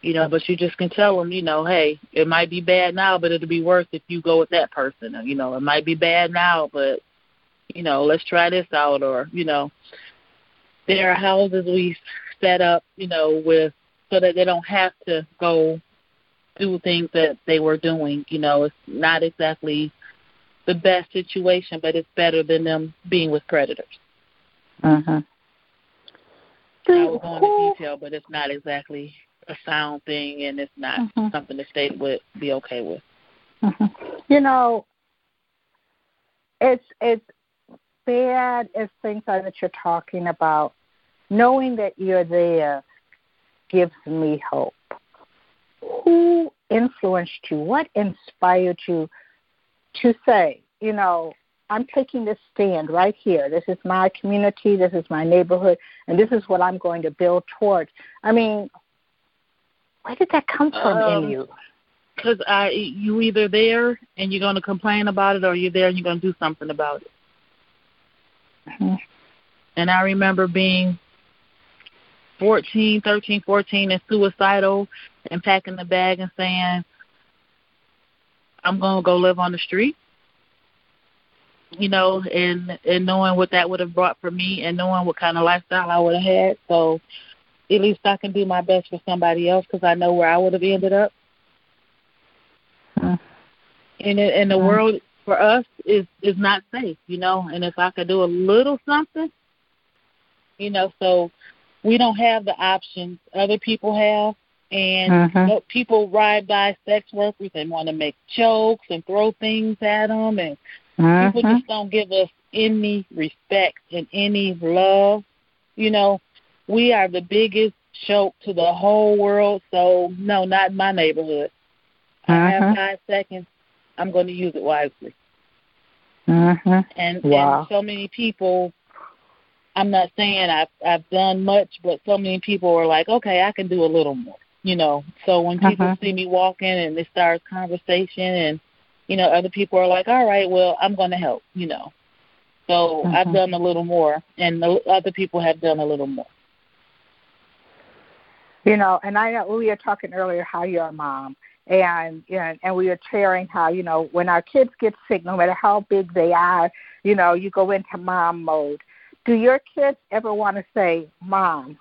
you know, but you just can tell them, you know, hey, it might be bad now, but it'll be worse if you go with that person. You know, it might be bad now, but you know, let's try this out, or you know, there are houses we set up, you know, with so that they don't have to go do things that they were doing. You know, it's not exactly the best situation, but it's better than them being with predators. Uh huh. I will go into detail, but it's not exactly a sound thing and it's not mm-hmm. something the state would be okay with. Mm-hmm. You know, it's it's bad as things are that you're talking about. Knowing that you're there gives me hope. Who influenced you? What inspired you to say, you know, I'm taking this stand right here. This is my community, this is my neighborhood, and this is what I'm going to build towards. I mean, where did that come from um, in you? Because I, you either there and you're going to complain about it, or you're there and you're going to do something about it. Mm-hmm. And I remember being 14, 13, 14, and suicidal, and packing the bag and saying, "I'm going to go live on the street." You know, and and knowing what that would have brought for me, and knowing what kind of lifestyle I would have had. So at least I can do my best for somebody else because I know where I would have ended up. Uh, and it, and the uh, world for us is is not safe, you know. And if I could do a little something, you know, so we don't have the options other people have. And uh-huh. you know, people ride by sex workers and want to make jokes and throw things at them, and uh-huh. people just don't give us any respect and any love. You know, we are the biggest joke to the whole world. So no, not in my neighborhood. Uh-huh. I have five seconds. I'm going to use it wisely. Uh-huh. And, wow. and so many people. I'm not saying I've I've done much, but so many people are like, okay, I can do a little more. You know, so when people uh-huh. see me walking and they start conversation, and you know, other people are like, all right, well, I'm going to help. You know, so uh-huh. I've done a little more, and the other people have done a little more. You know, and I know we were talking earlier how you're a mom, and you know, and we were sharing how you know when our kids get sick, no matter how big they are, you know, you go into mom mode. Do your kids ever want to say, "Mom,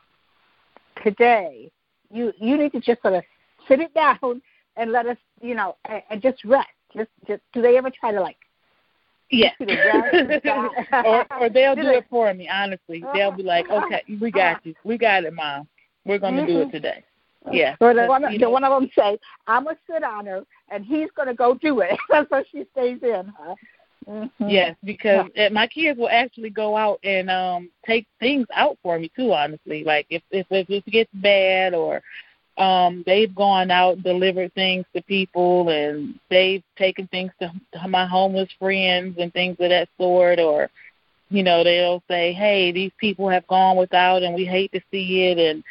today you you need to just sort of sit it down and let us, you know, and, and just rest"? Just, just do they ever try to like yeah. <laughs> <laughs> or, or they'll do it for me, honestly. They'll be like, okay, we got you. We got it, Mom. We're going to mm-hmm. do it today. Yeah. Or the one, the one of them say, "I'm gonna sit on her, and he's gonna go do it," <laughs> so she stays in. Huh? Mm-hmm. Yes, because yeah. my kids will actually go out and um take things out for me too. Honestly, like if if, if it gets bad or um they've gone out and delivered things to people and they've taken things to, to my homeless friends and things of that sort or you know they'll say hey these people have gone without and we hate to see it and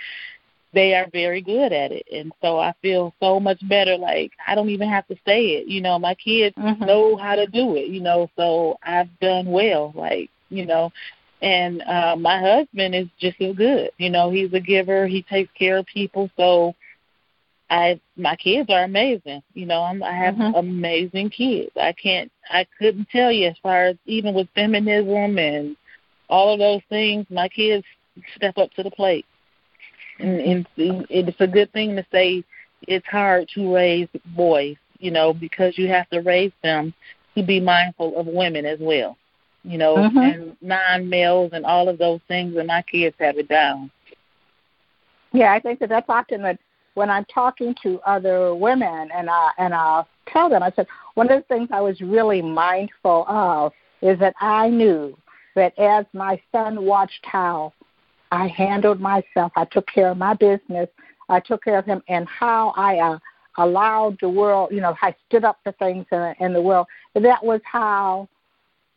they are very good at it. And so i feel so much better like i don't even have to say it. You know my kids mm-hmm. know how to do it you know so i've done well like you know. And uh my husband is just as good you know he's a giver he takes care of people. So i my kids are amazing you know i'm i have mm-hmm. amazing kids. I can't i couldn't tell you as far as even with feminism and all of those things my kids step up to the plate and, and it's a good thing to say it's hard to raise boys, you know, because you have to raise them to be mindful of women as well, you know, mm-hmm. and non males and all of those things. And my kids have it down. Yeah, I think that that's often that when I'm talking to other women and I and I'll tell them, I said one of the things I was really mindful of is that I knew that as my son watched how I handled myself. I took care of my business. I took care of him, and how I uh, allowed the world, you know, I stood up for things in, in the world. That was how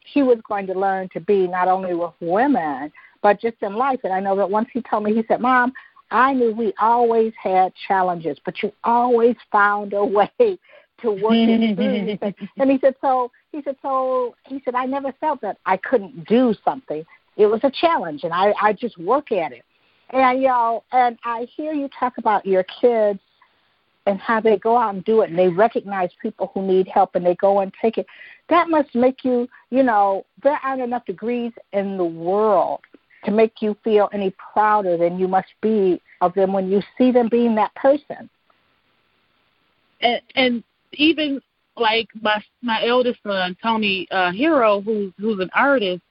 he was going to learn to be not only with women, but just in life. And I know that once he told me, he said, Mom, I knew we always had challenges, but you always found a way to work it through. <laughs> and he said, so he said, so he said, I never felt that I couldn't do something it was a challenge, and I I just work at it. And you know, and I hear you talk about your kids and how they go out and do it, and they recognize people who need help, and they go and take it. That must make you, you know, there aren't enough degrees in the world to make you feel any prouder than you must be of them when you see them being that person. And and even like my my eldest son Tony uh, Hero, who's who's an artist,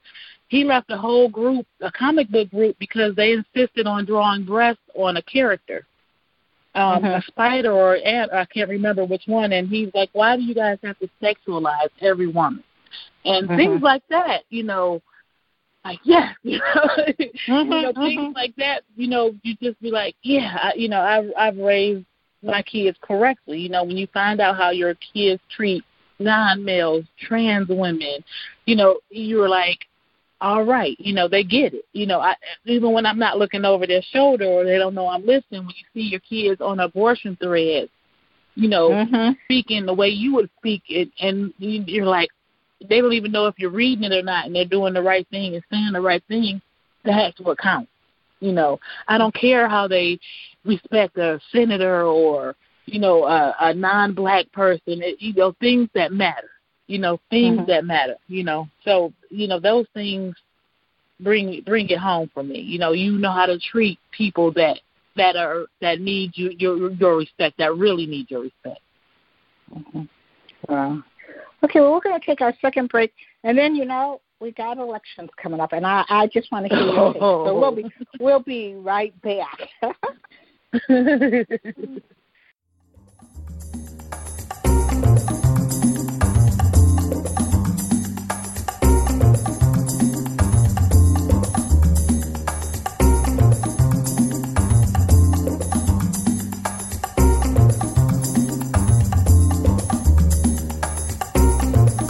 he left a whole group, a comic book group, because they insisted on drawing breasts on a character, um, mm-hmm. a spider or ant. I can't remember which one. And he's like, "Why do you guys have to sexualize every woman?" And mm-hmm. things like that, you know, like yeah, <laughs> you know, you know things mm-hmm. like that. You know, you just be like, yeah, I, you know, I've I've raised my kids correctly. You know, when you find out how your kids treat non males, trans women, you know, you're like, all right, you know, they get it. You know, I even when I'm not looking over their shoulder or they don't know I'm listening, when you see your kids on abortion threads, you know, mm-hmm. speaking the way you would speak it and you're like they don't even know if you're reading it or not and they're doing the right thing and saying the right thing, that's what counts. You know, I don't care how they respect a senator or, you know, a, a non black person, it, you know, things that matter you know things mm-hmm. that matter you know. So you know those things bring bring it home for me. You know you know how to treat people that that are that need you your your respect that really need your respect. Mm-hmm. wow. Okay well we're going to take our second break and then you know we got elections coming up and i i just want to hear your take <laughs> so we'll be we'll be right back <laughs>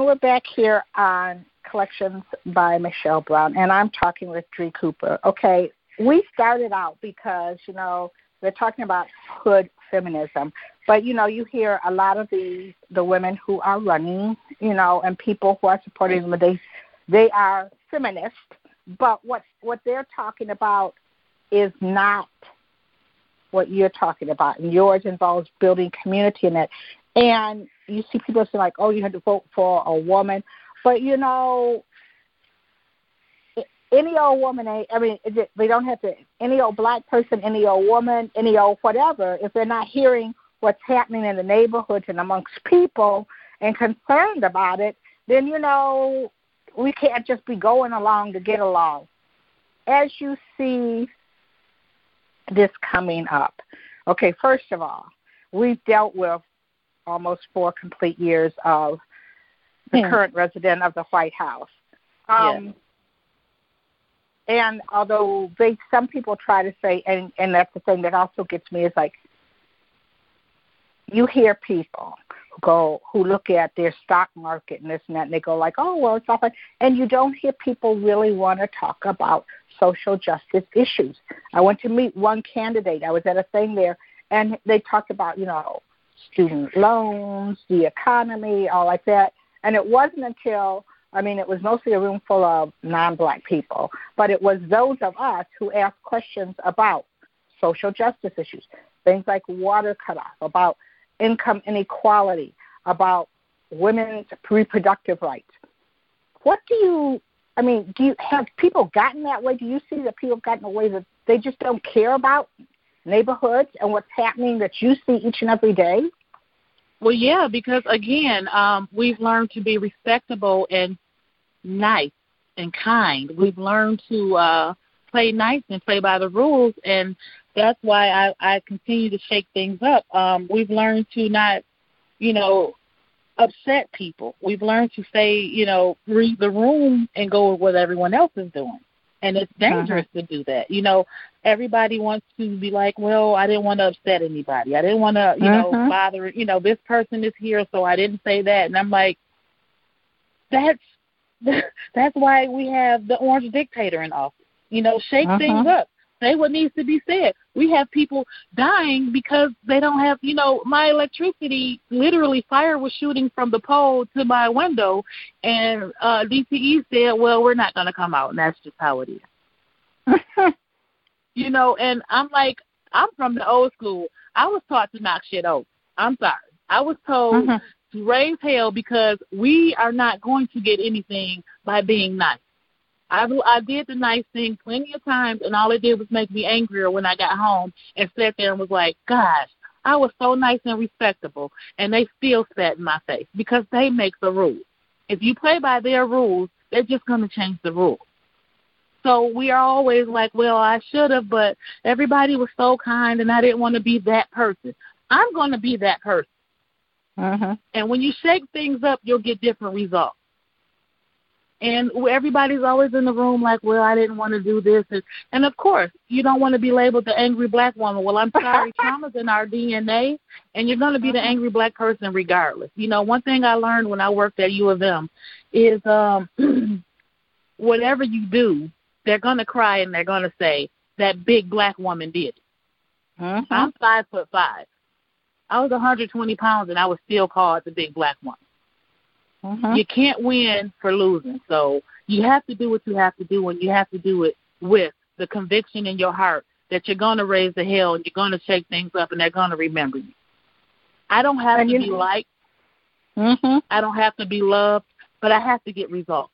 And we're back here on Collections by Michelle Brown, and I'm talking with Dree Cooper. Okay, we started out because, you know, they're talking about hood feminism. But you know, you hear a lot of the the women who are running, you know, and people who are supporting them. They they are feminist, but what what they're talking about is not what you're talking about, and yours involves building community in it. And you see people say like, "Oh, you had to vote for a woman," but you know, any old woman. Eh, I mean, they don't have to. Any old black person, any old woman, any old whatever. If they're not hearing what's happening in the neighborhoods and amongst people and concerned about it, then you know we can't just be going along to get along. As you see this coming up, okay, first of all, we've dealt with almost four complete years of the hmm. current resident of the White House. Um, yes. And although they, some people try to say, and and that's the thing that also gets me is like, you hear people go who look at their stock market and this and that and they go like, oh well it's not fine and you don't hear people really want to talk about social justice issues. I went to meet one candidate. I was at a thing there and they talked about, you know, student loans, the economy, all like that. And it wasn't until I mean, it was mostly a room full of non black people, but it was those of us who asked questions about social justice issues, things like water cutoff, about income inequality, about women's reproductive rights. What do you, I mean, do you have people gotten that way? Do you see that people have gotten away that they just don't care about neighborhoods and what's happening that you see each and every day? Well, yeah, because again, um, we've learned to be respectable and nice and kind. We've learned to uh, play nice and play by the rules, and that's why I, I continue to shake things up. Um, we've learned to not, you know, upset people. We've learned to say, you know, read the room and go with what everyone else is doing. And it's uh-huh. dangerous uh-huh. to do that. You know, everybody wants to be like, well, I didn't want to upset anybody. I didn't want to, you uh-huh. know, bother, you know, this person is here, so I didn't say that. And I'm like, that's <laughs> that's why we have the orange dictator in office. You know, shake uh-huh. things up. Say what needs to be said. We have people dying because they don't have, you know, my electricity. Literally, fire was shooting from the pole to my window, and uh DTE said, "Well, we're not going to come out," and that's just how it is. <laughs> you know, and I'm like, I'm from the old school. I was taught to knock shit over. I'm sorry. I was told uh-huh. to raise hell because we are not going to get anything by being nice. I I did the nice thing plenty of times, and all it did was make me angrier when I got home and sat there and was like, "Gosh, I was so nice and respectable," and they still spat in my face because they make the rules. If you play by their rules, they're just going to change the rules. So we are always like, "Well, I should have, but everybody was so kind, and I didn't want to be that person." I'm going to be that person. Uh-huh. And when you shake things up, you'll get different results and everybody's always in the room like, well, I didn't want to do this, and, and of course, you don't want to be labeled the angry black woman. Well, I'm sorry, <laughs> trauma's in our DNA, and you're going to be the angry black person regardless. You know, one thing I learned when I worked at U of M is um, <clears throat> whatever you do, they're going to cry and they're going to say that big black woman did. Mm-hmm. I'm five foot five. I was 120 pounds, and I was still called the big black woman. Mm-hmm. You can't win for losing. So you have to do what you have to do, and you have to do it with the conviction in your heart that you're going to raise the hell and you're going to shake things up, and they're going to remember you. I don't have and to be liked. Mm-hmm. I don't have to be loved, but I have to get results.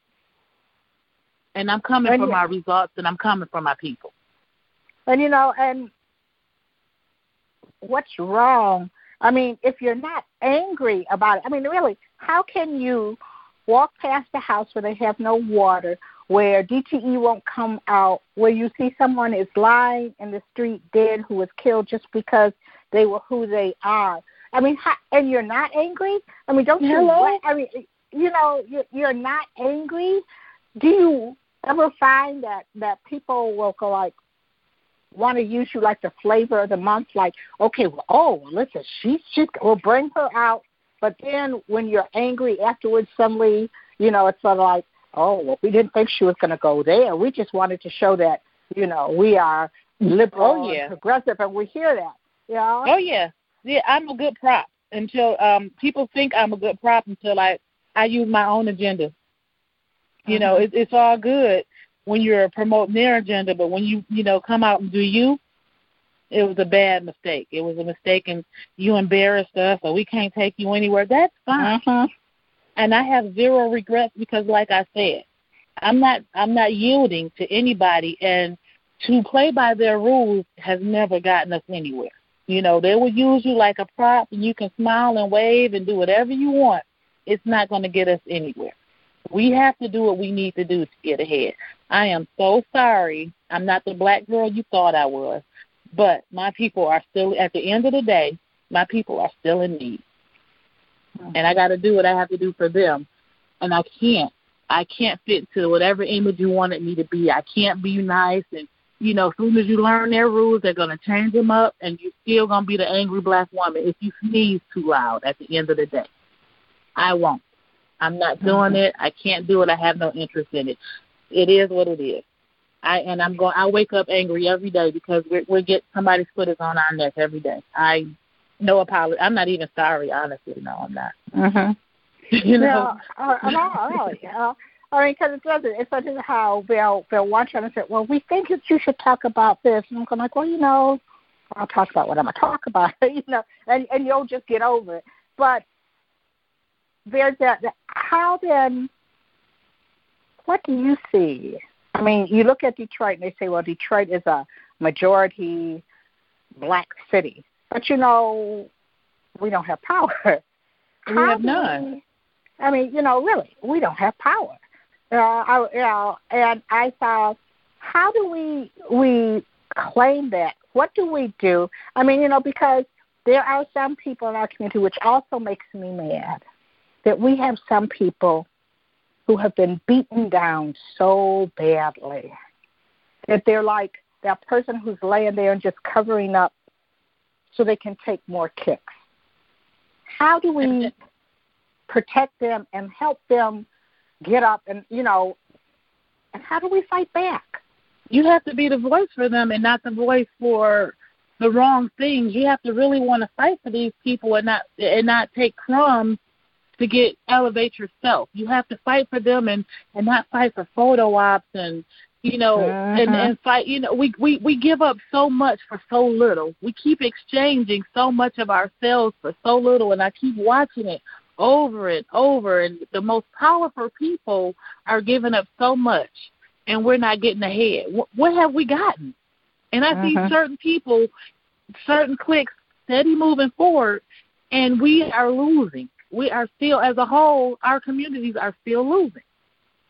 And I'm coming and for my results, and I'm coming for my people. And you know, and what's wrong I mean, if you're not angry about it, I mean, really, how can you walk past a house where they have no water, where DTE won't come out, where you see someone is lying in the street dead who was killed just because they were who they are? I mean, how, and you're not angry? I mean, don't you? Hello? I mean, you know, you're not angry. Do you ever find that that people will go like, want to use you like the flavor of the month, like, okay, well, oh, listen, she should, we'll bring her out. But then when you're angry afterwards, suddenly, you know, it's sort of like, oh, well, we didn't think she was going to go there. We just wanted to show that, you know, we are liberal Oh, yeah. and progressive, and we hear that. Yeah. Oh yeah, yeah. I'm a good prop until um people think I'm a good prop until I I use my own agenda. You know, it, it's all good when you're promoting their agenda, but when you you know come out and do you, it was a bad mistake. It was a mistake, and you embarrassed us, or we can't take you anywhere. That's fine, Mhm. and I have zero regrets because, like I said, I'm not I'm not yielding to anybody, and to play by their rules has never gotten us anywhere. You know, they will use you like a prop and you can smile and wave and do whatever you want. It's not going to get us anywhere. We have to do what we need to do to get ahead. I am so sorry. I'm not the black girl you thought I was, but my people are still, at the end of the day, my people are still in need. And I got to do what I have to do for them. And I can't. I can't fit to whatever image you wanted me to be. I can't be nice and you know, as soon as you learn their rules, they're going to change them up, and you're still going to be the angry black woman if you sneeze too loud at the end of the day. I won't. I'm not doing it. I can't do it. I have no interest in it. It is what it is. I and I'm going. I wake up angry every day because we're we're get somebody's foot is on our neck every day. I no apology. I'm not even sorry. Honestly, no, I'm not. Mhm. <laughs> you know. No. Uh, I mean, because it doesn't. It's such as how they'll they'll watch it and say, "Well, we think that you should talk about this," and I'm going like, "Well, you know, I'll talk about what I'm going to talk about," <laughs> you know, and and you'll just get over it. But there's that. that- How then? What do you see? I mean, you look at Detroit and they say, "Well, Detroit is a majority black city," but you know, we don't have power. <laughs> We How have none. I mean, you know, really, we don't have power. Uh, I, you know, and I thought, how do we we claim that? What do we do? I mean, you know, because there are some people in our community, which also makes me mad, that we have some people who have been beaten down so badly that they're like that person who's laying there and just covering up so they can take more kicks. How do we protect them and help them get up and you know and how do we fight back you have to be the voice for them and not the voice for the wrong things. You have to really want to fight for these people and not and not take crumbs to get elevate yourself. You have to fight for them and and not fight for photo ops and you know and Mhm. and fight. You know we we we give up so much for so little. We keep exchanging so much of ourselves for so little, and I keep watching it over and over. And the most powerful people are giving up so much and we're not getting ahead. What, what have we gotten? And I see Mhm. certain people, certain cliques steady moving forward, and we are losing. We are still, as a whole, our communities are still losing.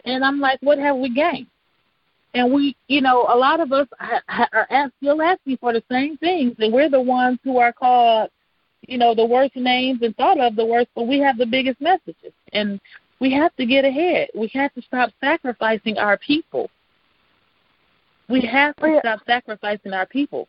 And I'm like, what have we gained? And we, you know, a lot of us are still asking for the same things, and we're the ones who are called, you know, the worst names and thought of the worst, but we have the biggest messages. And we have to get ahead. We have to stop sacrificing our people. We have to stop sacrificing our people.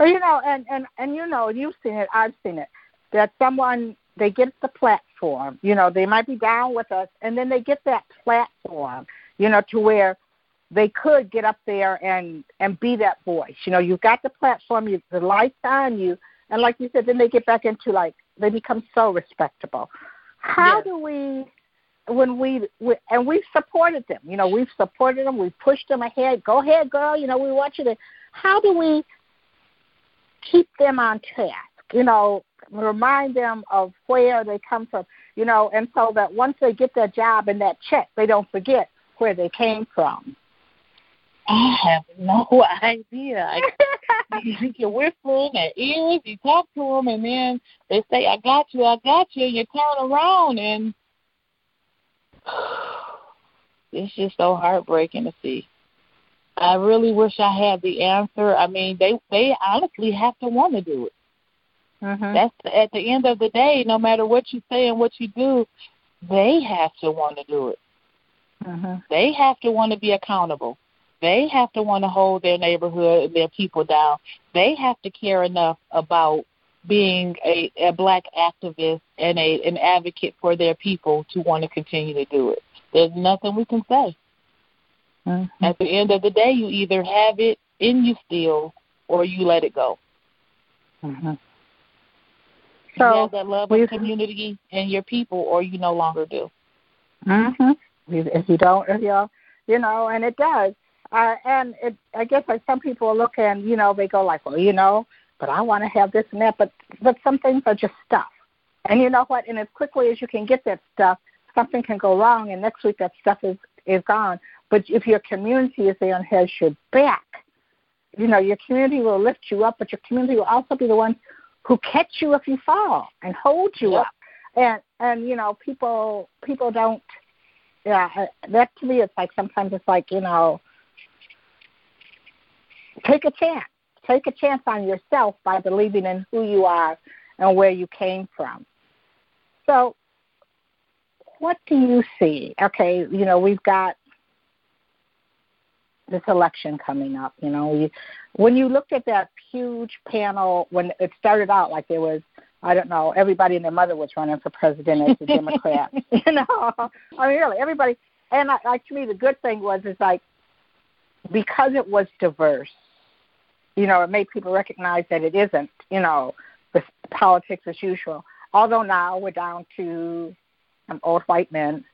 you know and and and you know you've seen it i've seen it that someone they get the platform. You know they might be down with us and then they get that platform you know to where they could get up there and and be that voice. You know you've got the platform you the lights on you and like you said then they get back into like they become so respectable. How Yes. do we when we, we and we've supported them you know we've supported them we've pushed them ahead. Go ahead girl you know we want you to how do we keep them on task you know remind them of where they come from you know and so that once they get their job and that check they don't forget where they came from I have no <laughs> idea. I, you're whispering their ears. You talk to them, and then they say, "I got you, I got you." And you turn around, and <sighs> it's just so heartbreaking to see. I really wish I had the answer. I mean, they they honestly have to want to do it. Mm-hmm. That's at the end of the day. No matter what you say and what you do, they have to want to do it. Mm-hmm. They have to want to be accountable. They have to want to hold their neighborhood and their people down. They have to care enough about being a, a black activist and a an advocate for their people to want to continue to do it. There's nothing we can say. Mm-hmm. At the end of the day, you either have it in you still, or you let it go. Mm-hmm. So you have that love of community and your people, or you no longer do. Mhm. If you don't, if you you know, and it does. Uh, and it, I guess like some people look and you know they go like, well, you know, but I want to have this and that, but but some things are just stuff. And you know what? And as quickly as you can get that stuff, something can go wrong, and next week that stuff is is gone. But if your community is there and has your back, you know your community will lift you up, but your community will also be the ones who catch you if you fall and hold you yep. up. And and you know people people don't. Yeah, uh, that to me it's like sometimes it's like you know take a chance. Take a chance on yourself by believing in who you are and where you came from. So, what do you see? Okay, you know, we've got this election coming up. You know, you, when you looked at that huge panel, when it started out like there was, I don't know, everybody and their mother was running for president as a <laughs> Democrat. <laughs> you know, I mean, really, everybody. And like to me, the good thing was is like because it was diverse you know, it made people recognize that it isn't, you know, the politics as usual. Although now we're down to um, old white men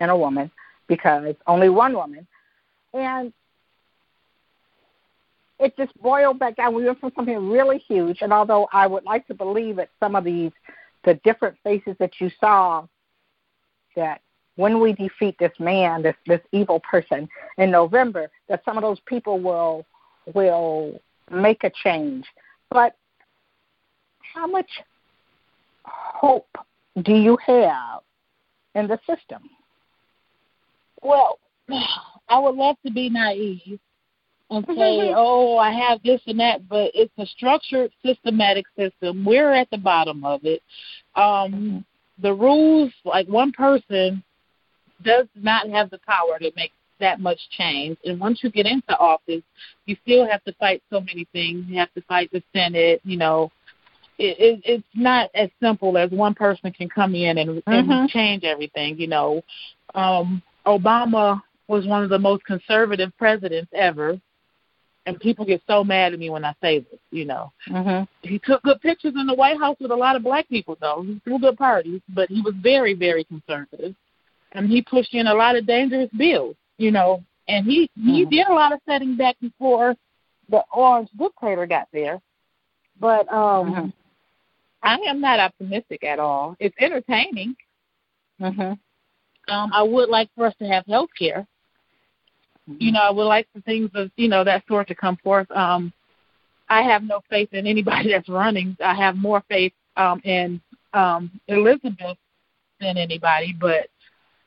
and a woman because only one woman. And it just boiled back down. We went from something really huge, and although I would like to believe that some of these, the different faces that you saw, that when we defeat this man, this this evil person in November, that some of those people will will make a change. But how much hope do you have in the system? Well, <sighs> I would love to be naive and say, oh, I have this and that, but it's a structured, systematic system. We're at the bottom of it. Um, the rules, like one person, does not have the power to make that much change. And once you get into office, you still have to fight so many things. You have to fight the Senate. You know, it, it, it's not as simple as one person can come in and, mm-hmm. and change everything. You know, um, Obama was one of the most conservative presidents ever. And people get so mad at me when I say this, you know. Mm-hmm. He took good pictures in the White House with a lot of black people, though. He threw good parties, but he was very, very conservative. And he pushed in a lot of dangerous bills you know, and he he mm-hmm. did a lot of setting back before the orange dictator got there. But um mm-hmm. I am not optimistic at all. It's entertaining. Mhm. Um I would like for us to have health care. You know, I would like for things of, you know, that sort to come forth. Um I have no faith in anybody <laughs> that's running. I have more faith um in um Elizabeth than anybody, but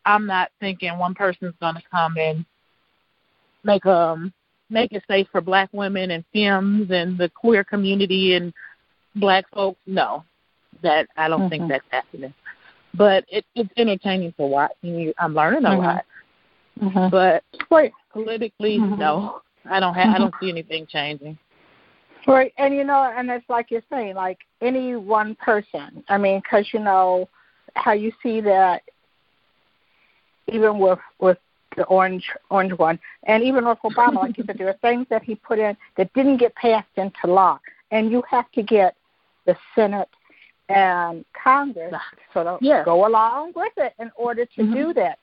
I'm not thinking one person's gonna come and make um make it safe for black women and femmes and the queer community and black folks. No. That I don't mm-hmm. think that's happening. But it, it's entertaining to watch. And I'm learning a mm-hmm. lot. Mm-hmm. But politically, mm-hmm. no, I don't have. I don't see anything changing. Right, and you know, and it's like you're saying, like any one person. I mean, because you know how you see that even with with the orange orange one, and even with Obama, like you said, there are things that he put in that didn't get passed into law, and you have to get the Senate and Congress sort of yeah. go along with it in order to mm-hmm. do that.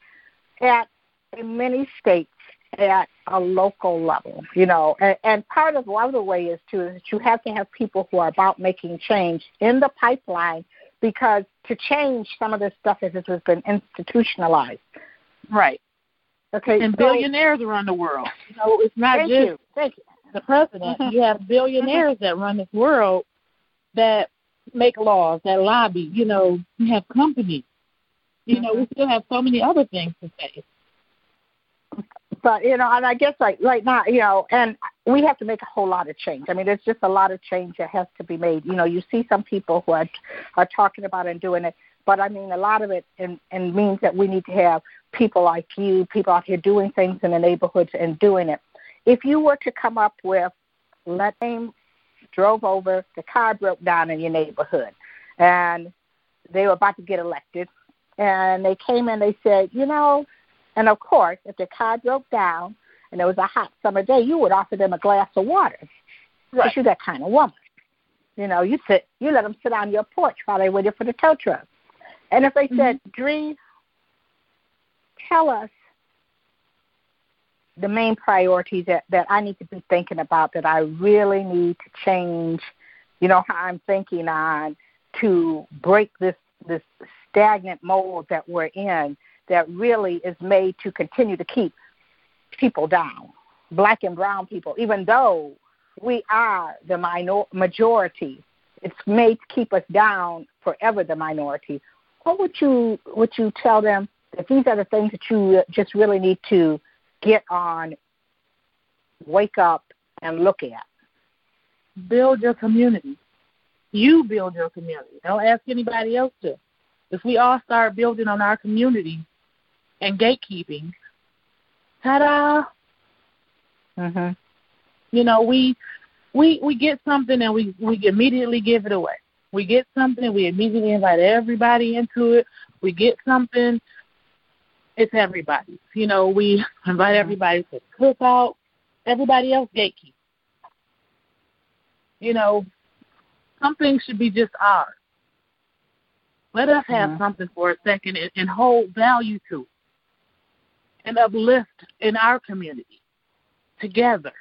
At in many states, at a local level, you know, and, and part of one of the way is too is that you have to have people who are about making change in the pipeline because to change some of this stuff as it has been institutionalized. Right. Okay. And so, billionaires around the world. You know, it's not thank just you. Thank you. the president. you have billionaires that run this world that make laws, that lobby. You know, you have companies. You know, we mm-hmm. still have so many other things to say. But you know, and I guess like right now, you know, and we have to make a whole lot of change. I mean, there's just a lot of change that has to be made. You know, you see some people who are are talking about and doing it, but I mean, a lot of it and, and means that we need to have people like you, people out here doing things in the neighborhoods and doing it. If you were to come up with, let them drove over, the car broke down in your neighborhood, and they were about to get elected, and they came and they said, you know, and of course, if their car broke down and it was a hot summer day, you would offer them a glass of water. Right. You're that kind of woman. You know, you sit, you let them sit on your porch while they waited for the tow truck. And if they mm-hmm. said, Dree, tell us the main priorities that, that I need to be thinking about that I really need to change, you know, how I'm thinking on to break this this stagnant mold that we're in that really is made to continue to keep people down, black and brown people, even though we are the minor- majority. It's made to keep us down forever, the minority. What would you would you tell them that these are the things that you just really need to get on, wake up, and look at? Build your community. You build your community. Don't ask anybody else to. If we all start building on our community and gatekeeping, ta-da! Mhm. You know, we we we get something and we we immediately give it away. We get something, and we immediately invite everybody into it. We get something, it's everybody. You know, we <laughs> invite mm-hmm. everybody to cook out. Everybody else gatekeep. You know, something should be just ours. Let us have mm-hmm. something for a second and, and hold value to it and uplift in our community together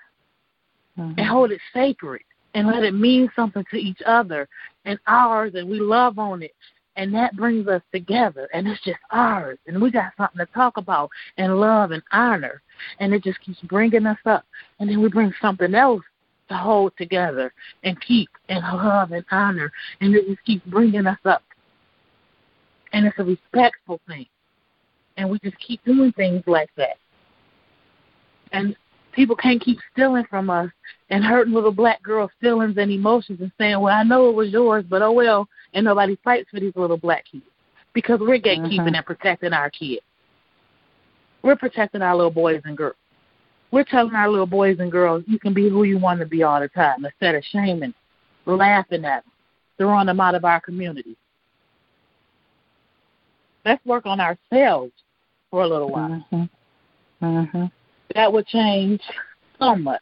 mm-hmm. and hold it sacred and let it mean something to each other and ours and we love on it. And that brings us together and it's just ours. And we got something to talk about and love and honor. And it just keeps bringing us up. And then we bring something else to hold together and keep and love and honor. And it just keeps bringing us up. And it's a respectful thing and we just keep doing things like that and people can't keep stealing from us and hurting little black girls' feelings and emotions and saying, "Well, I know it was yours, but oh well," and nobody fights for these little black kids because we're gatekeeping mm-hmm. and protecting our kids. We're protecting our little boys and girls. We're telling our little boys and girls, you can be who you want to be all the time instead of shaming, laughing at them, throwing them out of our community. Let's work on ourselves for a little while. Mm-hmm. Mm-hmm that would change so much,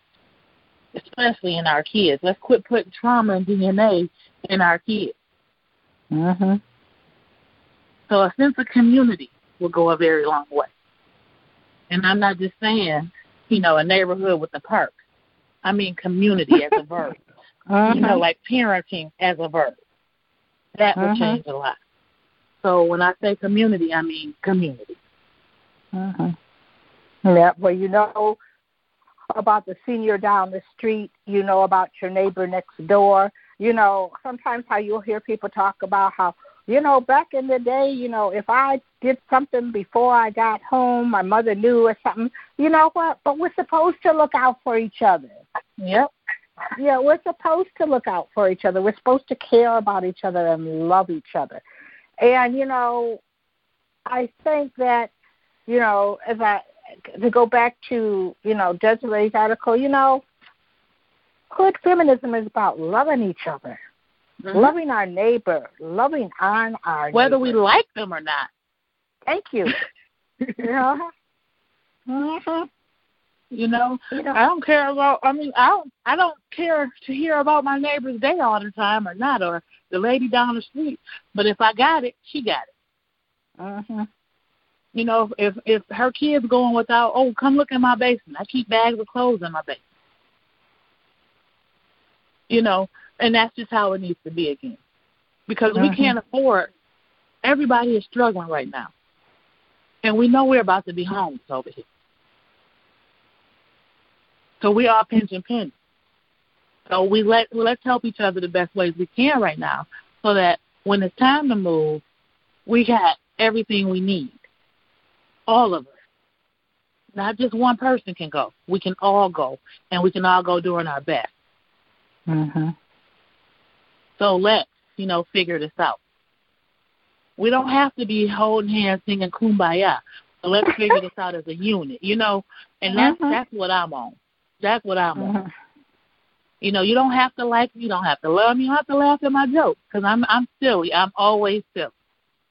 especially in our kids. Let's quit putting trauma and DNA in our kids. Mm-hmm. So a sense of community will go a very long way. And I'm not just saying, you know, a neighborhood with a park. I mean community as a verb. Uh-huh. <laughs> You know, like parenting as a verb. That would uh-huh. change a lot. So when I say community, I mean community. Uh-huh. Yeah, well, you know about the senior down the street, you know about your neighbor next door. You know, sometimes how you'll hear people talk about how, you know, back in the day, you know, if I did something before I got home, my mother knew or something. You know what? But we're supposed to look out for each other. Yep. Yeah, we're supposed to look out for each other. We're supposed to care about each other and love each other. And, you know, I think that, you know, as I to go back to you know Desiree's article, you know, hood feminism is about loving each other, mm-hmm. loving our neighbor, loving on our whether neighbor. we like them or not. Thank you. <laughs> you know. Mm-hmm. You know, you know, I don't care about. I mean, I don't. I don't care to hear about my neighbor's day all the time or not, or the lady down the street. But if I got it, she got it. Mhm. You know, if if her kids going without, oh, come look in my basement. I keep bags of clothes in my basement. You know, and that's just how it needs to be again, because we can't mm-hmm. afford. Everybody is struggling right now, and we know we're about to be homeless over here. So we are pinch and penny. So we let let's help each other the best ways we can right now, so that when it's time to move, we got everything we need all of us. Not just one person can go. We can all go, and we can all go doing our best. Mhm. So let's, you know, figure this out. We don't have to be holding hands singing kumbaya. So let's figure this out as a unit, you know. And that's mm-hmm. that's what I'm on. That's what I'm mm-hmm. on. You know, you don't have to like me, you don't have to love me, you don't have to laugh at my jokes because I'm I'm silly. I'm always silly.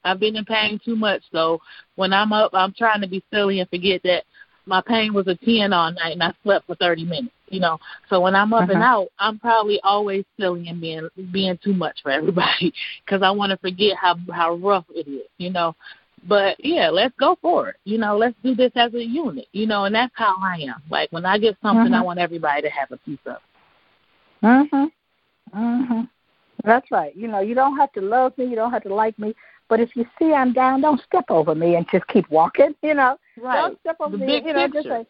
I've been in pain too much, so when I'm up, I'm trying to be silly and forget that my pain was a 10 all night and I slept for 30 minutes, you know. So when I'm up Uh-huh. and out, I'm probably always silly and being being too much for everybody <laughs> because I want to forget how how rough it is, you know. But yeah, let's go for it. You know, let's do this as a unit, you know, and that's how I am. Like when I get something, I Mhm. want everybody to have a piece of. Mhm. Mhm. That's right. You know, you don't have to love me, you don't have to like me, but if you see I'm down, don't step over me and just keep walking. You know, don't step over The me. big you know, just picture. like,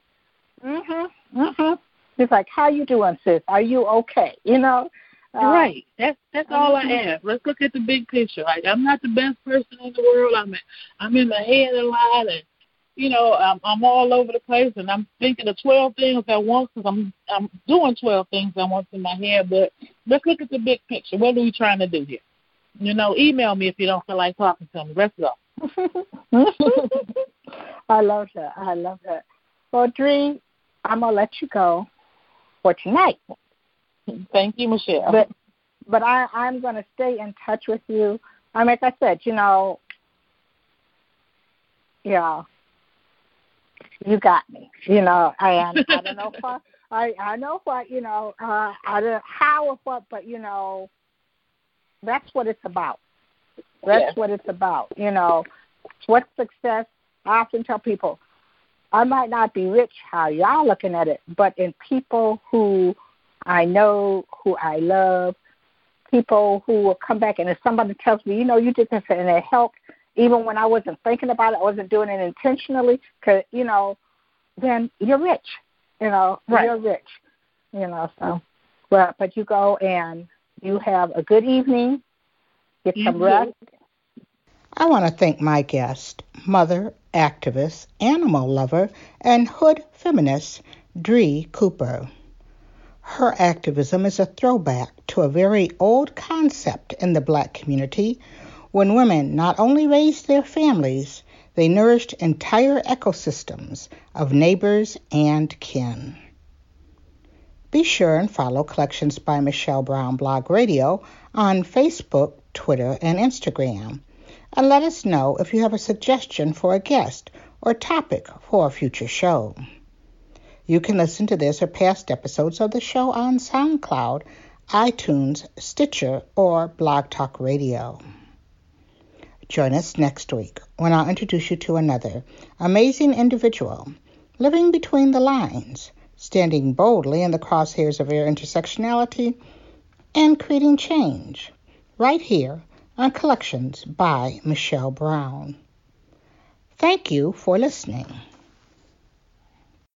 mhm, mhm. Just like, how you doing, sis? Are you okay? You know. Uh, right. That's that's all I ask. Let's look at the big picture. Like I'm not the best person in the world. I'm I'm in my head a lot, and you know I'm I'm all over the place, and I'm thinking of twelve things at once because I'm I'm doing twelve things at once in my head. But let's look at the big picture. What are we trying to do here? You know, email me if you don't feel like talking to me. Let's <laughs> go. I love that. I love that. Well, Dree, I'm gonna let you go for tonight. Thank you, Michelle. but but I I'm going to stay in touch with you. I mean, like I said, you know, yeah, you got me. You know, and I don't know <laughs> what I I know what you know. Uh, I don't how or what, but you know, that's what it's about. That's Yes. what it's about. You know, what success. I often tell people, I might not be rich how y'all looking at it, but in people who I know, who I love, people who will come back and if somebody tells me, you know, you did this and it helped, even when I wasn't thinking about it, I wasn't doing it intentionally, cause you know, then you're rich. You know, Right. you're rich. You know, so well, but you go and you have a good evening, get You some too. rest. I want to thank my guest, mother, activist, animal lover, and hood feminist, Dree Cooper. Her activism is a throwback to a very old concept in the black community when women not only raised their families, they nourished entire ecosystems of neighbors and kin. Be sure and follow Collections by Michelle Brown Blog Radio on Facebook, Twitter, and Instagram and let us know if you have a suggestion for a guest or topic for a future show. You can listen to this or past episodes of the show on SoundCloud, iTunes, Stitcher, or Blog Talk Radio. Join us next week when I'll introduce you to another amazing individual living between the lines, standing boldly in the crosshairs of their intersectionality, and creating change right here on Collections by Michelle Brown. Thank you for listening.